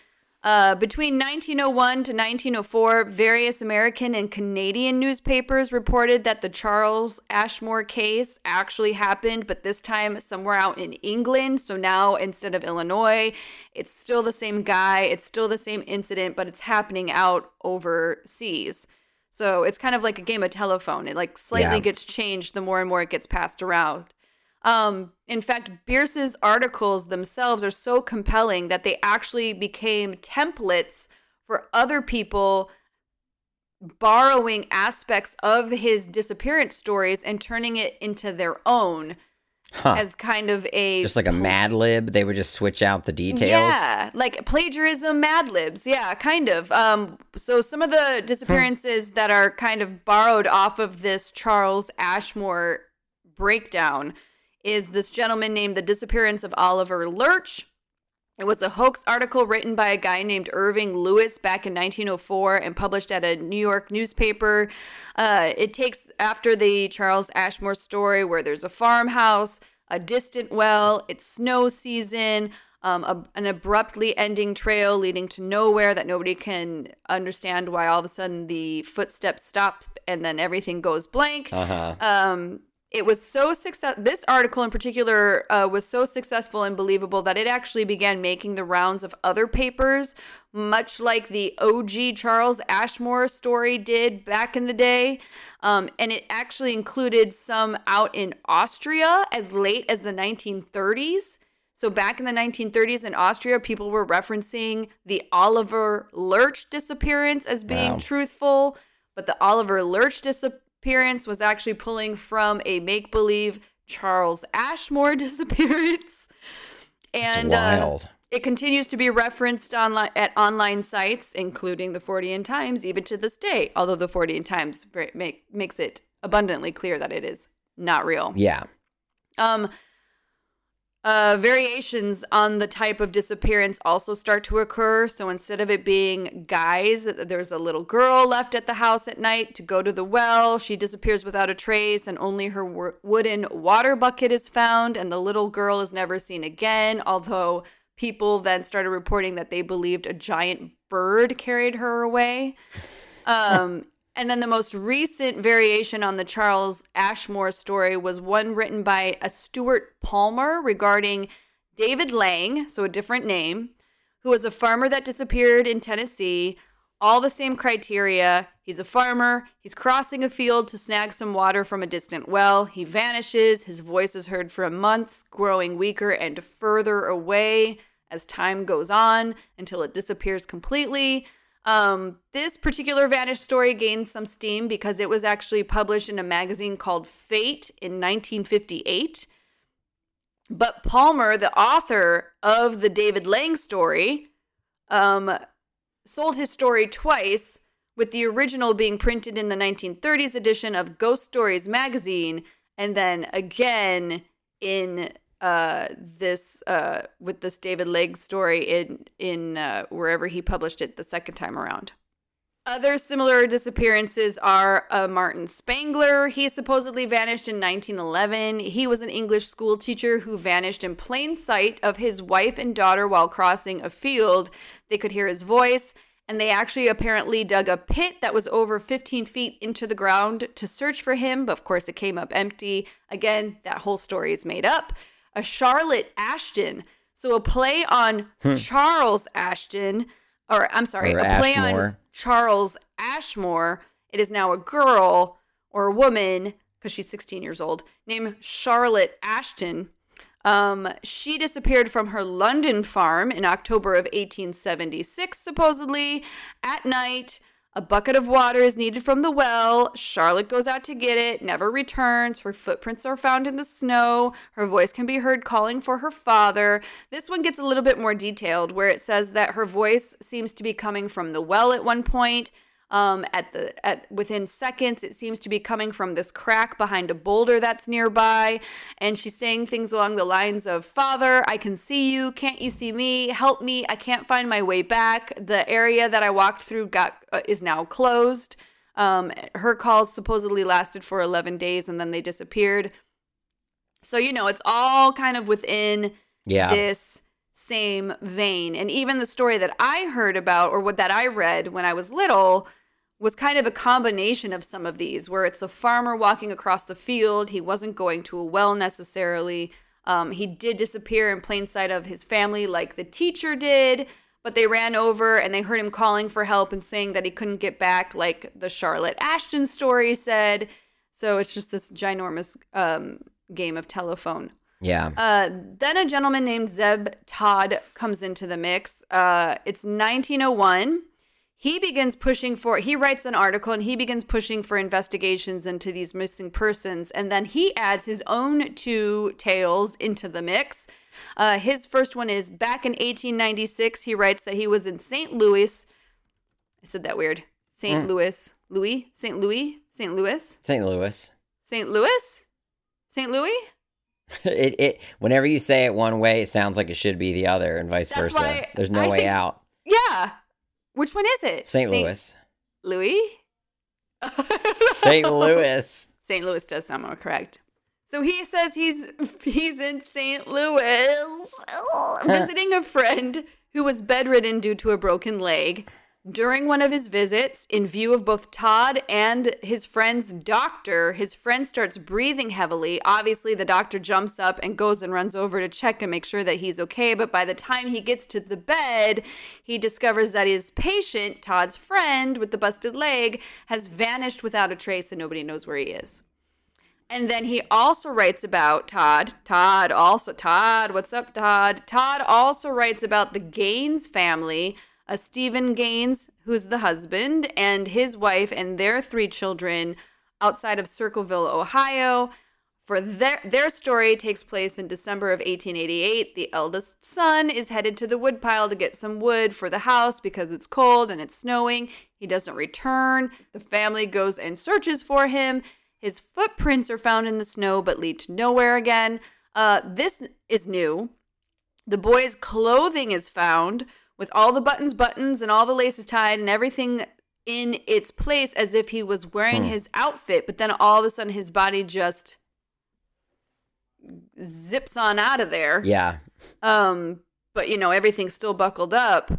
Uh, between 1901 to 1904, various American and Canadian newspapers reported that the Charles Ashmore case actually happened, but this time somewhere out in England. So now instead of Illinois, it's still the same guy, it's still the same incident, but it's happening out overseas. So it's kind of like a game of telephone. It like slightly Yeah. gets changed the more and more it gets passed around. Um, in fact, Bierce's articles themselves are so compelling that they actually became templates for other people borrowing aspects of his disappearance stories and turning it into their own Huh. as kind of a Just like a Mad Lib, they would just switch out the details. yeah, like plagiarism, Mad Libs. Yeah, kind of. Um, so some of the disappearances that are kind of borrowed off of this Charles Ashmore breakdown is this gentleman named The Disappearance of Oliver Lurch. It was a hoax article written by a guy named Irving Lewis back in 1904 and published at a New York newspaper. Uh, it takes after the Charles Ashmore story, where there's a farmhouse, a distant well, it's snow season, um, a, an abruptly ending trail leading to nowhere that nobody can understand why all of a sudden the footsteps stop and then everything goes blank Uh huh. um, it was so success. This article in particular uh, was so successful and believable that it actually began making the rounds of other papers, much like the OG Charles Ashmore story did back in the day. Um, and it actually included some out in Austria as late as the 1930s. So back in the 1930s in Austria, people were referencing the Oliver Lurch disappearance as being Wow. truthful, but the Oliver Lurch disappearance was actually pulling from a make-believe Charles Ashmore disappearance. And uh. It continues to be referenced online at online sites, including the Fortean Times, even to this day. Although the Fortean Times make, makes it abundantly clear that it is not real. Yeah. Um, uh, variations on the type of disappearance also start to occur. So instead of it being guys, there's a little girl left at the house at night to go to the well. She disappears without a trace, and only her w- wooden water bucket is found, and the little girl is never seen again. Although people then started reporting that they believed a giant bird carried her away. Um, and then the most recent variation on the Charles Ashmore story was one written by a Stuart Palmer regarding David Lang, so a different name, who was a farmer that disappeared in Tennessee. All the same criteria. He's a farmer. He's crossing a field to snag some water from a distant well. He vanishes. His voice is heard for months, growing weaker and further away as time goes on until it disappears completely. Um, this particular vanished story gained some steam because it was actually published in a magazine called Fate in 1958. But Palmer, the author of the David Lang story, um, sold his story twice, with the original being printed in the 1930s edition of Ghost Stories magazine, and then again in uh, this uh, with this David Lang story in in uh, wherever he published it the second time around. Other similar disappearances are uh, Martin Spangler. He supposedly vanished in 1911. He was an English school teacher who vanished in plain sight of his wife and daughter while crossing a field. They could hear his voice, and they actually apparently dug a pit that was over 15 feet into the ground to search for him, but of course it came up empty. Again, that whole story is made up a Charlotte Ashton. So a play on hmm. Charles Ashton, or I'm sorry, or a play Ashmore. on Charles Ashmore. It is now a girl or a woman because she's 16 years old named Charlotte Ashton. Um, she disappeared from her London farm in October of 1876, supposedly at night. A bucket of water is needed from the well. Charlotte goes out to get it, never returns. Her footprints are found in the snow. Her voice can be heard calling for her father. This one gets a little bit more detailed, where it says that her voice seems to be coming from the well at one point. Um, at the at within seconds, it seems to be coming from this crack behind a boulder that's nearby, and she's saying things along the lines of "Father, I can see you. Can't you see me? Help me! I can't find my way back. The area that I walked through got uh, is now closed." Um, her calls supposedly lasted for 11 days and then they disappeared. So you know, it's all kind of within yeah. this same vein. And even the story that I heard about or what that I read when I was little was kind of a combination of some of these, where it's a farmer walking across the field. He wasn't going to a well necessarily. Um, he did disappear in plain sight of his family, like the teacher did, but they ran over and they heard him calling for help and saying that he couldn't get back, like the Charlotte Ashton story said. So it's just this ginormous um, game of telephone. Yeah. Uh, then a gentleman named Zeb Todd comes into the mix. Uh, it's 1901 he begins pushing for he writes an article and he begins pushing for investigations into these missing persons. And then he adds his own two tales into the mix. Uh, his first one is back in 1896 he writes that he was in st louis. I said that weird. St mm. louis. Louis? St louis? St louis? St louis. St louis? St louis? It, it whenever you say it one way it sounds like it should be the other and vice That's versa. there's no I way think, out. Yeah which one is it? St. Louis. Louis? St. Louis. St. Louis does sound more correct. So he says he's he's in St. Louis visiting a friend who was bedridden due to a broken leg. During one of his visits, in view of both Todd and his friend's doctor, his friend starts breathing heavily. Obviously, the doctor jumps up and goes and runs over to check and make sure that he's okay. But by the time he gets to the bed, he discovers that his patient, Todd's friend with the busted leg, has vanished without a trace and nobody knows where he is. And then he also writes about Todd. Todd also, Todd, what's up, Todd? Todd also writes about the Gaines family a Stephen Gaines, who's the husband, and his wife and their three children outside of Circleville, Ohio. For their their story takes place in December of 1888. The eldest son is headed to the woodpile to get some wood for the house because it's cold and it's snowing. He doesn't return. The family goes and searches for him. His footprints are found in the snow but lead to nowhere again. Uh, this is new. The boy's clothing is found with all the buttons, buttons, and all the laces tied and everything in its place as if he was wearing Hmm. his outfit, but then all of a sudden his body just zips on out of there. Yeah. Um, but you know, everything's still buckled up,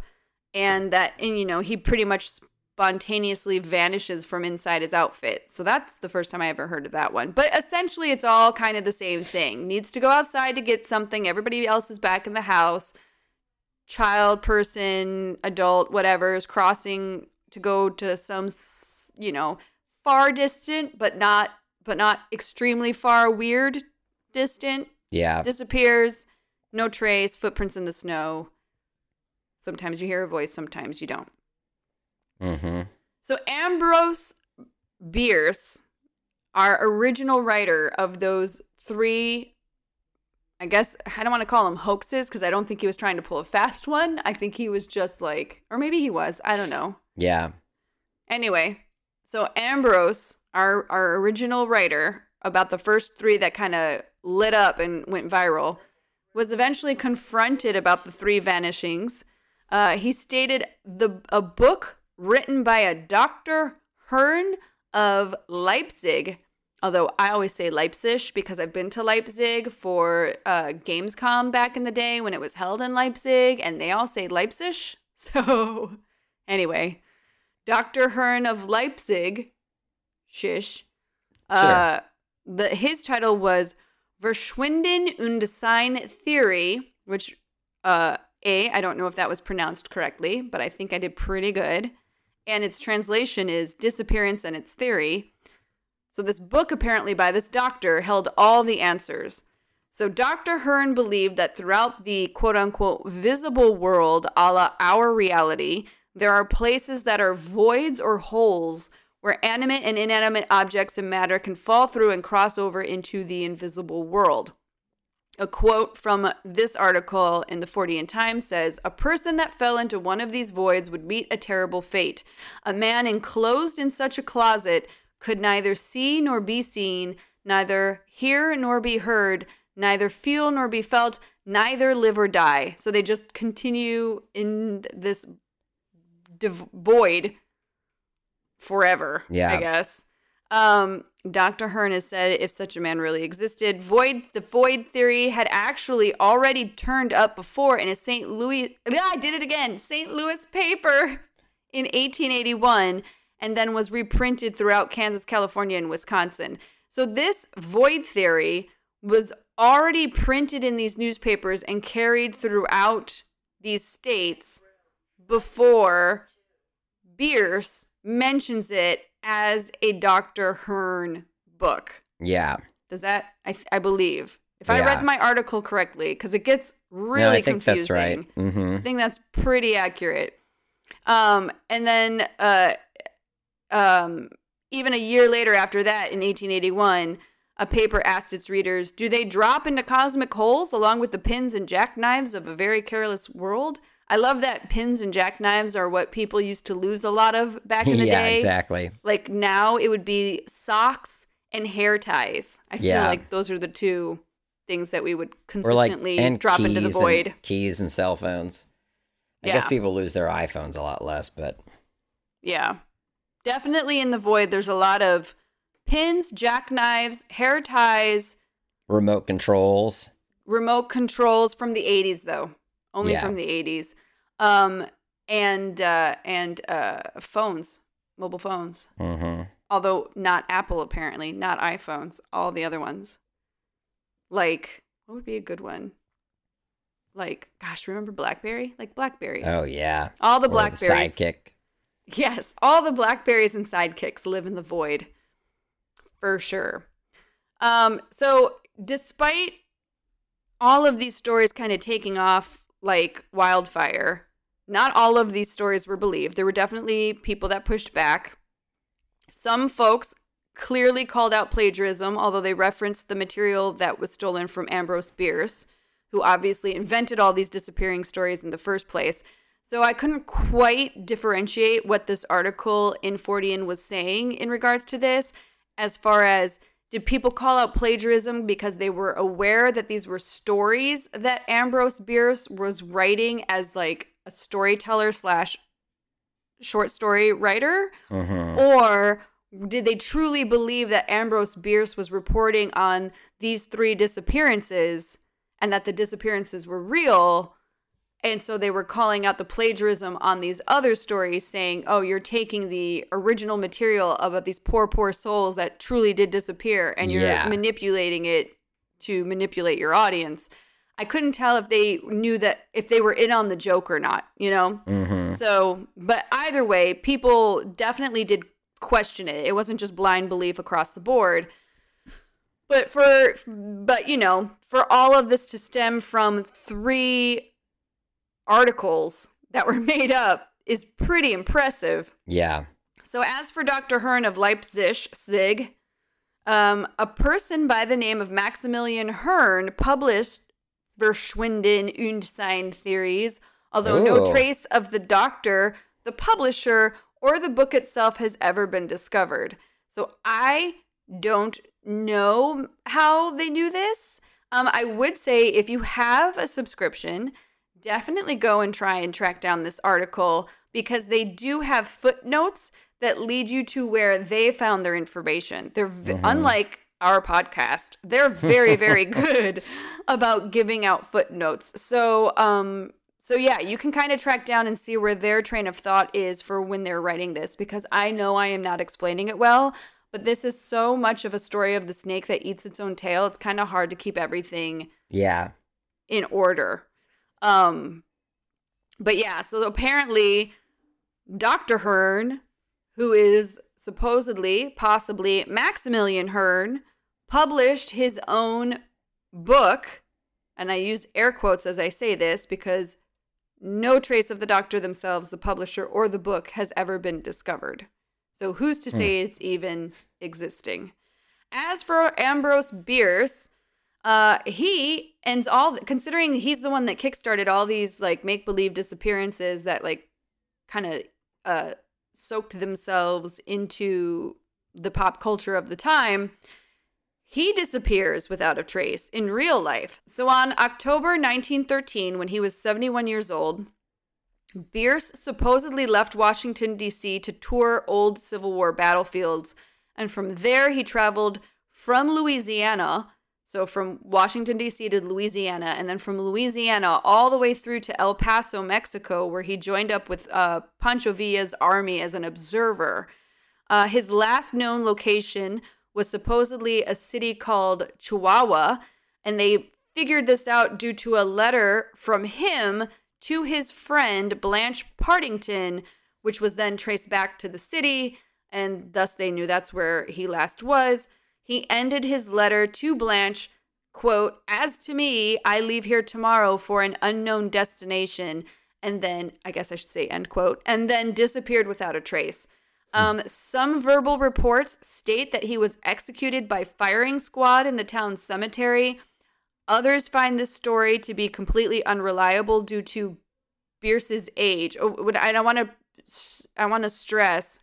and that, and you know, he pretty much spontaneously vanishes from inside his outfit. So that's the first time I ever heard of that one. But essentially, it's all kind of the same thing. Needs to go outside to get something. Everybody else is back in the house. Child, person, adult, whatever is crossing to go to some, you know, far distant, but not, but not extremely far. Weird, distant Yeah. disappears, no trace, footprints in the snow. Sometimes you hear a voice, sometimes you don't. Mm-hmm. So Ambrose Bierce, our original writer of those three, I guess I don't want to call them hoaxes because I don't think he was trying to pull a fast one. I think he was just like, or maybe he was, I don't know. Yeah. Anyway, so Ambrose, our our original writer about the first three that kind of lit up and went viral, was eventually confronted about the three vanishings. Uh, he stated the a book written by a Dr. Hern of Leipzig. Although I always say Leipzig because I've been to Leipzig for uh, Gamescom back in the day when it was held in Leipzig, and they all say Leipzig. So, anyway, Dr. Hern of Leipzig, shish. Uh, the his title was Verschwinden und Sein Theory, which uh a I don't know if that was pronounced correctly, but I think I did pretty good. And its translation is Disappearance and its Theory. So this book apparently by this doctor held all the answers. So Dr. Hern believed that throughout the quote unquote visible world, a la our reality, there are places that are voids or holes where animate and inanimate objects and matter can fall through and cross over into the invisible world. A quote from this article in the Fortean Times says A person that fell into one of these voids would meet a terrible fate. A man enclosed in such a closet could neither see nor be seen, neither hear nor be heard, neither feel nor be felt, neither live or die. So they just continue in this div- void forever, Yeah. I guess. Um, Dr. Hern has said if such a man really existed, void the void theory had actually already turned up before in a St. Louis Ah, I did it again. St. Louis paper in 1881 and then was reprinted throughout Kansas, California, and Wisconsin. So this void theory was already printed in these newspapers and carried throughout these states before Bierce mentions it as a Dr. Hern book. Yeah. Does that I I believe if I read my article correctly because it gets really no, I think confusing. that's right. Mm-hmm. I think that's pretty accurate. Um, and then uh, um, even a year later after that, in 1881, a paper asked its readers, "Do they drop into cosmic holes along with the pins and jackknives of a very careless world?" I love that pins and jackknives are what people used to lose a lot of back in the day. yeah, day. exactly. Like now, it would be socks and hair ties. I feel Yeah. like those are the two things that we would like consistently and drop into the and- void. keys and cell phones. I Yeah. guess people lose their iPhones a lot less, but Yeah. Definitely in the void, there's a lot of pins, jackknives, hair ties, remote controls. remote controls from the 80s, though. Only Yeah. from the 80s. Um, and uh, and uh, phones, mobile phones. Mm-hmm. Although not Apple, apparently, not iPhones, all the other ones. Like, what would be a good one? Like, gosh, remember Blackberry? Like Blackberries. Oh yeah. all the Or Blackberries. sidekick. Yes, all the blackberries and sidekicks live in the void. For sure. Um, so despite all of these stories kind of taking off like wildfire, not all of these stories were believed. There were definitely people that pushed back. Some folks clearly called out plagiarism, although they referenced the material that was stolen from Ambrose Bierce, who obviously invented all these disappearing stories in the first place. So I couldn't quite differentiate what this article in Fortean was saying in regards to this, as far as did people call out plagiarism because they were aware that these were stories that Ambrose Bierce was writing as like a storyteller slash short story writer? Mhm. Or did they truly believe that Ambrose Bierce was reporting on these three disappearances and that the disappearances were real? And so they were calling out the plagiarism on these other stories, saying, oh, you're taking the original material about these poor, poor souls that truly did disappear and you're Yeah. manipulating it to manipulate your audience. I couldn't tell if they knew that, if they were in on the joke or not, you know? Mhm. So, but either way, people definitely did question it. It wasn't just blind belief across the board. But for, but you know, for all of this to stem from three articles that were made up is pretty impressive. Yeah. So, as for Dr. Hern of Leipzig, Zig, um, a person by the name of Maximilian Hern published Verschwinden und sein theories, although no trace of the doctor, the publisher, or the book itself has ever been discovered. So, I don't know how they knew this. Um, I would say if you have a subscription, definitely go and try and track down this article because they do have footnotes that lead you to where they found their information. They're v- unlike our podcast. They're very very good about giving out footnotes. So um so yeah, you can kind of track down and see where their train of thought is for when they're writing this because I know I am not explaining it well, but this is so much of a story of the snake that eats its own tail. It's kind of hard to keep everything Yeah. in order. Um but yeah, so apparently Dr. Hern, who is supposedly possibly Maximilian Hern, published his own book, and I use air quotes as I say this because no trace of the doctor themselves, the publisher, or the book has ever been discovered. So who's to say it's even existing? As for Ambrose Bierce, uh, he ends all considering he's the one that kickstarted all these like make believe disappearances that like kind of uh soaked themselves into the pop culture of the time. He disappears without a trace in real life. So on October 1913, when he was 71 years old, Bierce supposedly left Washington, D.C. to tour old Civil War battlefields. And from there, he traveled from Louisiana, so from Washington, D.C. to Louisiana, and then from Louisiana all the way through to El Paso, Mexico, where he joined up with uh, Pancho Villa's army as an observer. Uh, his last known location was supposedly a city called Chihuahua, and they figured this out due to a letter from him to his friend Blanche Partington, which was then traced back to the city, and thus they knew that's where he last was. He ended his letter to Blanche, quote, As to me, I leave here tomorrow for an unknown destination, and then, I guess I should say, end quote, and then disappeared without a trace. Um, some verbal reports state that he was executed by firing squad in the town cemetery. Others find this story to be completely unreliable due to Bierce's age. Oh, I want to I want to stress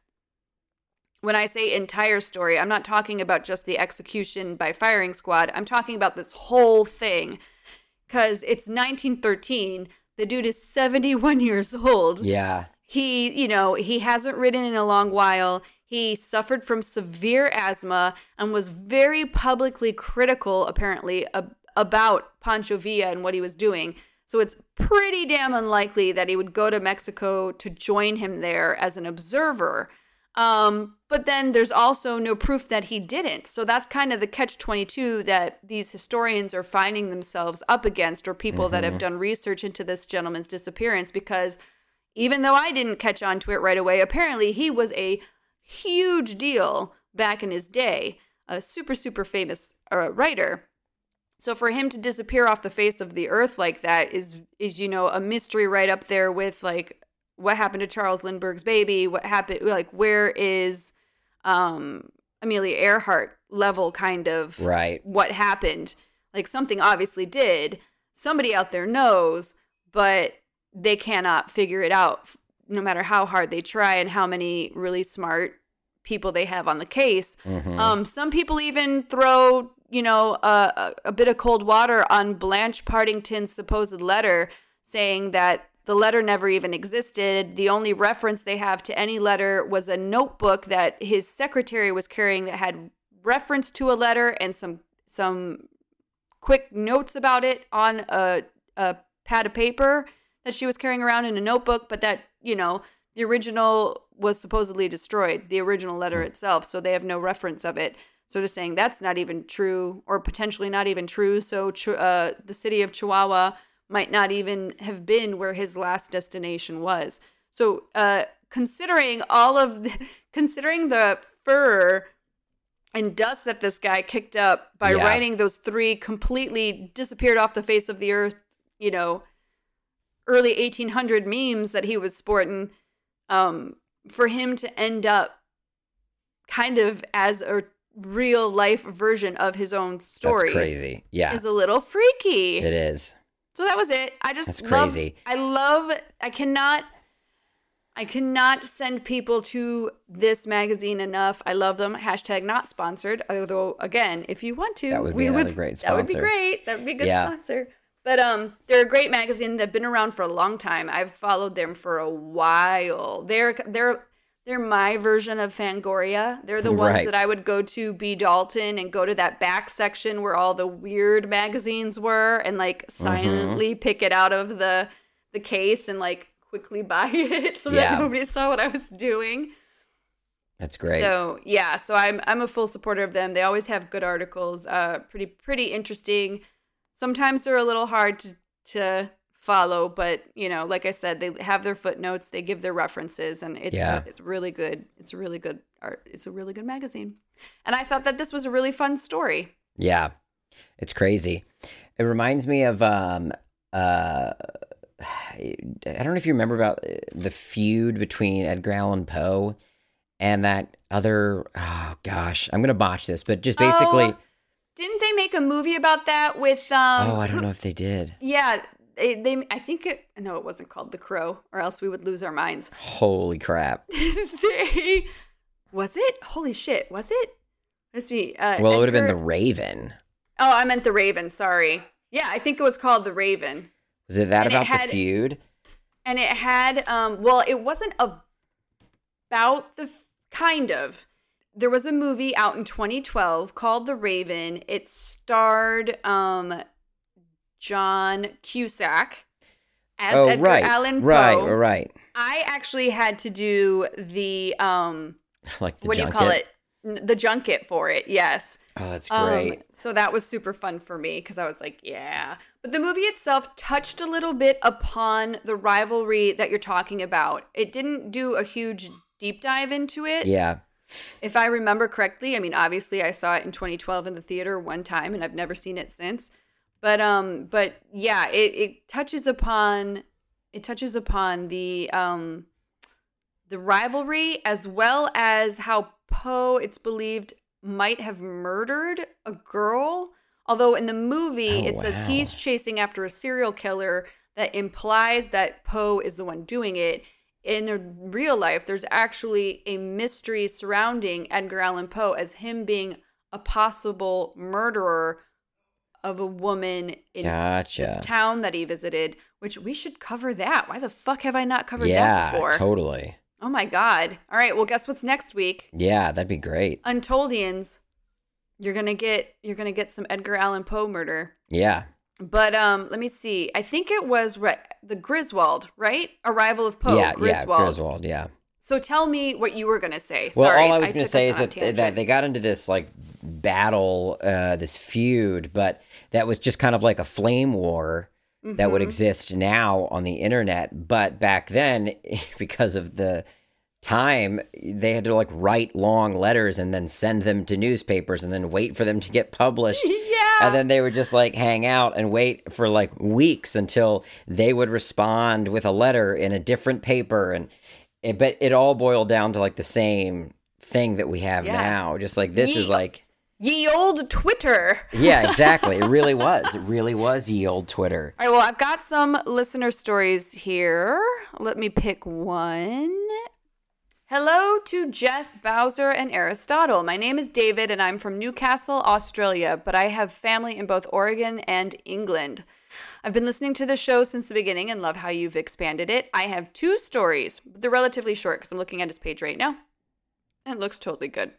when I say entire story, I'm not talking about just the execution by firing squad. I'm talking about this whole thing cuz it's 1913. The dude is 71 years old Yeah. he you know he hasn't ridden in a long while he suffered from severe asthma and was very publicly critical apparently ab- about pancho villa and what he was doing so it's pretty damn unlikely that he would go to mexico to join him there as an observer um, but then there's also no proof that he didn't. So that's kind of the catch 22 that these historians are finding themselves up against, or people that have done research into this gentleman's disappearance, because even though I didn't catch on to it right away, apparently he was a huge deal back in his day, a super, super famous uh, writer. So for him to disappear off the face of the earth like that is is you know a mystery right up there with like what happened to Charles Lindbergh's baby, what happened like where is um Amelia Earhart level kind of Right. what happened. Like something obviously did. Somebody out there knows, but they cannot figure it out no matter how hard they try and how many really smart people they have on the case. Mhm. Um, some people even throw, you know, a, a bit of cold water on Blanche Partington's supposed letter, saying that the letter never even existed. The only reference they have to any letter was a notebook that his secretary was carrying that had reference to a letter and some some quick notes about it on a, a pad of paper that she was carrying around in a notebook, but that, you know, the original was supposedly destroyed, the original letter itself, so they have no reference of it. So they're saying that's not even true, or potentially not even true. So uh, the city of Chihuahua might not even have been where his last destination was. So uh, considering all of, the, considering the fur and dust that this guy kicked up by Yeah. writing those three completely disappeared off the face of the earth, you know, early 1800 memes that he was sporting, um, for him to end up kind of as a real life version of his own story That's crazy. Yeah. is a little freaky. It is. So that was it. I just That's love- crazy. I love. I cannot. I cannot send people to this magazine enough. I love them. Hashtag not sponsored. Although again, if you want to, That would be we would. great That would be great. That would be a good Yeah. sponsor. But um, they're a great magazine. They've been around for a long time. I've followed them for a while. They're they're they're my version of Fangoria. They're the ones Right. that I would go to B Dalton and go to that back section where all the weird magazines were and like Mm-hmm. silently pick it out of the the case and like quickly buy it so Yeah. that nobody saw what I was doing. That's great. So yeah, so I'm I'm a full supporter of them. They always have good articles, uh, pretty pretty interesting. Sometimes they're a little hard to to follow, but you know, like I said, they have their footnotes, they give their references, and it's Yeah. it's really good. It's a really good art. It's a really good magazine, and I thought that this was a really fun story. Yeah. It's crazy. It reminds me of um uh I don't know if you remember about uh, the feud between Edgar Allan Poe and that other oh gosh, I'm to botch this, but just basically Oh, Didn't they make a movie about that with um? Oh, I don't who- know if they did. Yeah, they, they I think it. No, it wasn't called The Crow, or else we would lose our minds. Holy crap. they was it? Holy shit! Was it? Let's see. Uh, Well, it would have been the Raven. Oh, I meant the Raven. Sorry. Yeah, I think it was called the Raven, Was it that And it about had- the feud? and it had um. Well, it wasn't about the f- kind of. There was a movie out in 2012 called The Raven. It starred um John Cusack as oh, Edgar right. Allan Poe. Right, right. I actually had to do the um Like the what do you call it? The junket for it. Yes. Oh, that's Um, great. so that was super fun for me because I was like, yeah. But the movie itself touched a little bit upon the rivalry that you're talking about. It didn't do a huge deep dive into it. yeah. If I remember correctly, I mean, obviously I saw it in 2012 in the theater one time and I've never seen it since. But um, but yeah, it, it touches upon it touches upon the um the rivalry as well as how Poe, it's believed, might have murdered a girl. Although in the movie Oh, it says he's chasing after a serial killer that implies that Poe is the one doing it. In real life, there's actually a mystery surrounding Edgar Allan Poe as him being a possible murderer of a woman in Gotcha. this town that he visited, which we should cover that. Why the fuck have I not covered yeah, that before? totally. Oh my god. All right, well guess what's next week? Yeah, that'd be great. Untoldians. You're going to get you're going to get some Edgar Allan Poe murder. Yeah. But um let me see. I think it was right, the Griswold, right? Arrival of Poe, yeah, Griswold. yeah, Griswold, yeah. So tell me what you were going to say. Well, Sorry, all I was going to say is that that they got into this like battle, uh, this feud, but that was just kind of like a flame war that would Mhm. exist now on the internet. But back then, because of the time, they had to like write long letters and then send them to newspapers and then wait for them to get published. Yeah. And then they would just like hang out and wait for like weeks until they would respond with a letter in a different paper. And it, but it all boiled down to like the same thing that we have Yeah. now. Just like this is like Ye old Twitter. Yeah, exactly. It really was. It really was ye old Twitter. All right, well, I've got some listener stories here. Let me pick one. Hello to Jess, Bowser, and Aristotle. My name is David, and I'm from Newcastle, Australia, but I have family in both Oregon and England. I've been listening to the show since the beginning and love how you've expanded it. I have two stories. They're relatively short because I'm looking at his page right now. And it looks totally good.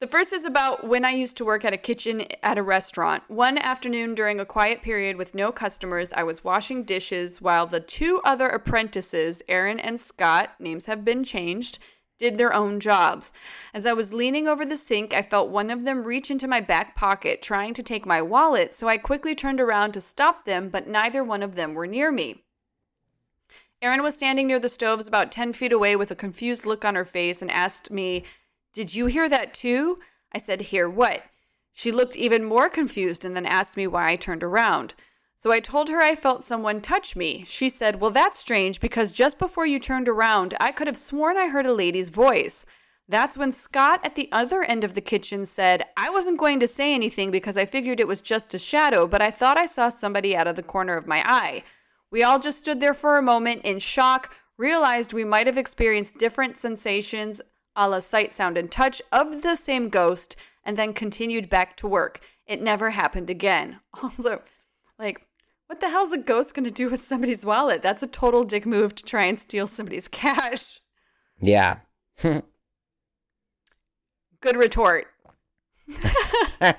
The first is about when I used to work at a kitchen at a restaurant. One afternoon during a quiet period with no customers, I was washing dishes while the two other apprentices, Aaron and Scott, names have been changed, did their own jobs. As I was leaning over the sink, I felt one of them reach into my back pocket, trying to take my wallet, so I quickly turned around to stop them, but neither one of them were near me. Erin was standing near the stoves about 10 feet away with a confused look on her face and asked me, Did you hear that too? I said, Hear what? She looked even more confused and then asked me why I turned around. So I told her I felt someone touch me. She said, Well, that's strange because just before you turned around, I could have sworn I heard a lady's voice. That's when Scott at the other end of the kitchen said, I wasn't going to say anything because I figured it was just a shadow, but I thought I saw somebody out of the corner of my eye. We all just stood there for a moment in shock, realized we might have experienced different sensations a la sight, sound, and touch of the same ghost, and then continued back to work. It never happened again. Also, like, what the hell's a ghost going to do with somebody's wallet? That's a total dick move to try and steal somebody's cash. Yeah. Good retort. I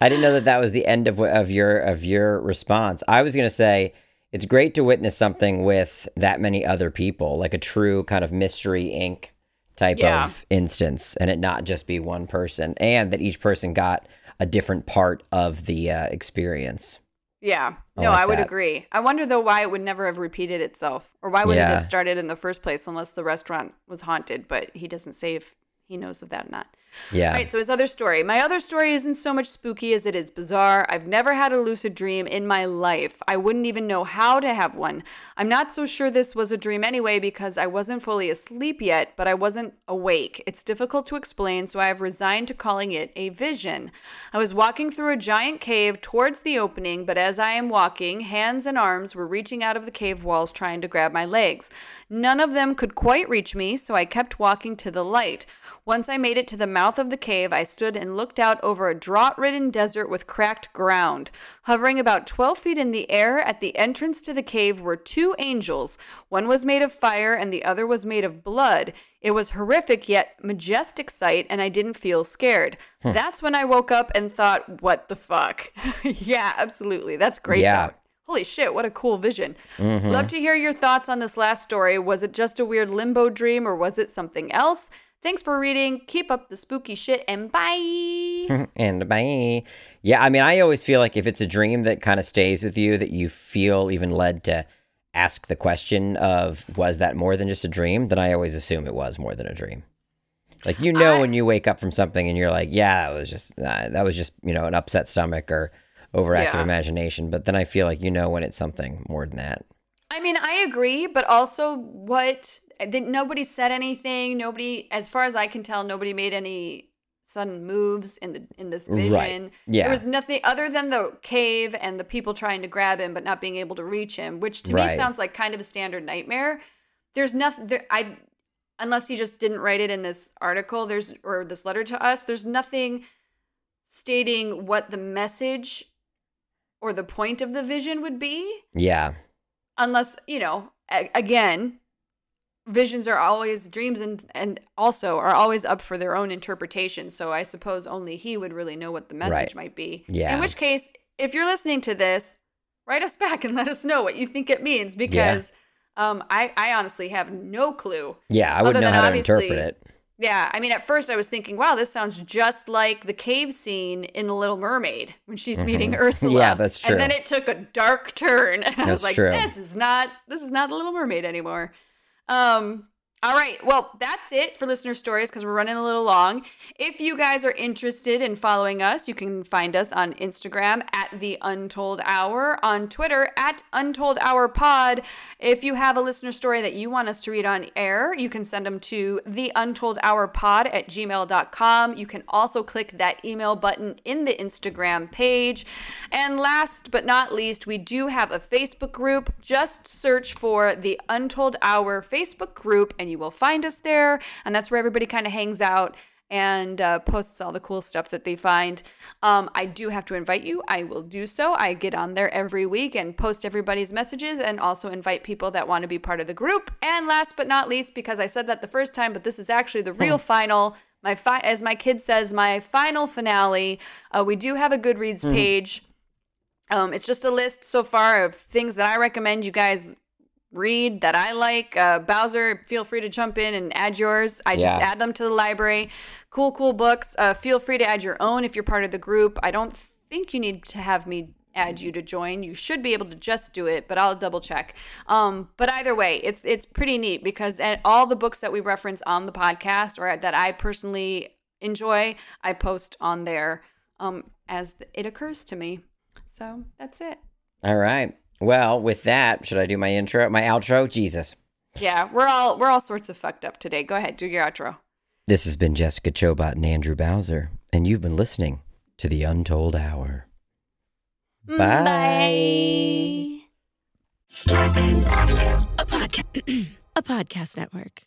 didn't know that that was the end of of your of your response. I was going to say it's great to witness something with that many other people, like a true kind of mystery inc type Yeah. of instance, and it not just be one person, and that each person got a different part of the uh, experience. Yeah. I No, like I would that. agree. I wonder though why it would never have repeated itself or why would it have started in the first place unless the restaurant was haunted, but he doesn't say if he knows of that or not. Yeah. All right, so his other story. My other story isn't so much spooky as it is bizarre. I've never had a lucid dream in my life. I wouldn't even know how to have one. I'm not so sure this was a dream anyway because I wasn't fully asleep yet, but I wasn't awake. It's difficult to explain, so I have resigned to calling it a vision. I was walking through a giant cave towards the opening, but as I am walking, hands and arms were reaching out of the cave walls trying to grab my legs. None of them could quite reach me, so I kept walking to the light. Once I made it to the mouth of the cave, I stood and looked out over a drought ridden desert with cracked ground. Hovering about 12 feet in the air at the entrance to the cave were two angels. One was made of fire and the other was made of blood. It was horrific yet majestic sight, and I didn't feel scared. That's when I woke up and thought, what the fuck? yeah, absolutely. That's great. Yeah. Holy shit, what a cool vision. Mm-hmm. Love to hear your thoughts on this last story. Was it just a weird limbo dream or was it something else? Thanks for reading. Keep up the spooky shit and bye. and bye. Yeah, I mean, I always feel like if it's a dream that kind of stays with you, that you feel even led to ask the question of, was that more than just a dream? Then I always assume it was more than a dream. Like you know I- when you wake up from something and you're like, yeah, that was just uh, that was just you know an upset stomach or overactive Yeah. imagination. But then I feel like you know when it's something more than that. I mean, I agree, but also what did nobody said anything. Nobody, as far as I can tell, nobody made any sudden moves in the in this Right. vision. Yeah. There was nothing other than the cave and the people trying to grab him but not being able to reach him, which to me sounds like kind of a standard nightmare. There's nothing there I unless he just didn't write it in this article, there's or this letter to us, there's nothing stating what the message or the point of the vision would be Yeah, unless you know a- again visions are always dreams and and also are always up for their own interpretation so i suppose only he would really know what the message Right. might be Yeah. in which case if you're listening to this write us back and let us know what you think it means because um i i honestly have no clue yeah, I wouldn't know how to interpret it. yeah i mean at first i was thinking wow this sounds just like the cave scene in the little mermaid when she's meeting ursula Mm-hmm. Yeah, that's true. and then it took a dark turn i That's was like true. this is not this is not the little mermaid anymore um All right. Well, that's it for listener stories because we're running a little long. If you guys are interested in following us, you can find us on Instagram at The Untold Hour, on Twitter at Untold Hour Pod. If you have a listener story that you want us to read on air, you can send them to The Untold Hour Pod at gmail.com. You can also click that email button in the Instagram page. And last but not least, we do have a Facebook group. Just search for The Untold Hour Facebook group and you will find us there. And that's where everybody kind of hangs out and uh, posts all the cool stuff that they find. Um, I do have to invite you. I will do so. I get on there every week and post everybody's messages and also invite people that want to be part of the group. And last but not least, because I said that the first time, but this is actually the real final. My fi- as my kid says, my final finale. Uh, we do have a Goodreads page. Um, it's just a list so far of things that I recommend you guys read that I like. Uh, Bowser, feel free to jump in and add yours. I just Yeah. add them to the library. Cool, cool books. Uh, feel free to add your own if you're part of the group. I don't think you need to have me add you to join. You should be able to just do it, but I'll double check. Um, but either way, it's it's pretty neat because at all the books that we reference on the podcast or that I personally enjoy, I post on there um, as it occurs to me. So that's it. All right. Well, with that, should I do my intro, my outro? Jesus. Yeah, we're all we're all sorts of fucked up today. Go ahead, do your outro. This has been Jessica Chobot and Andrew Bowser, and you've been listening to The Untold Hour. Mm, bye. Bye. Starburns Audio, a podcast, a podcast network.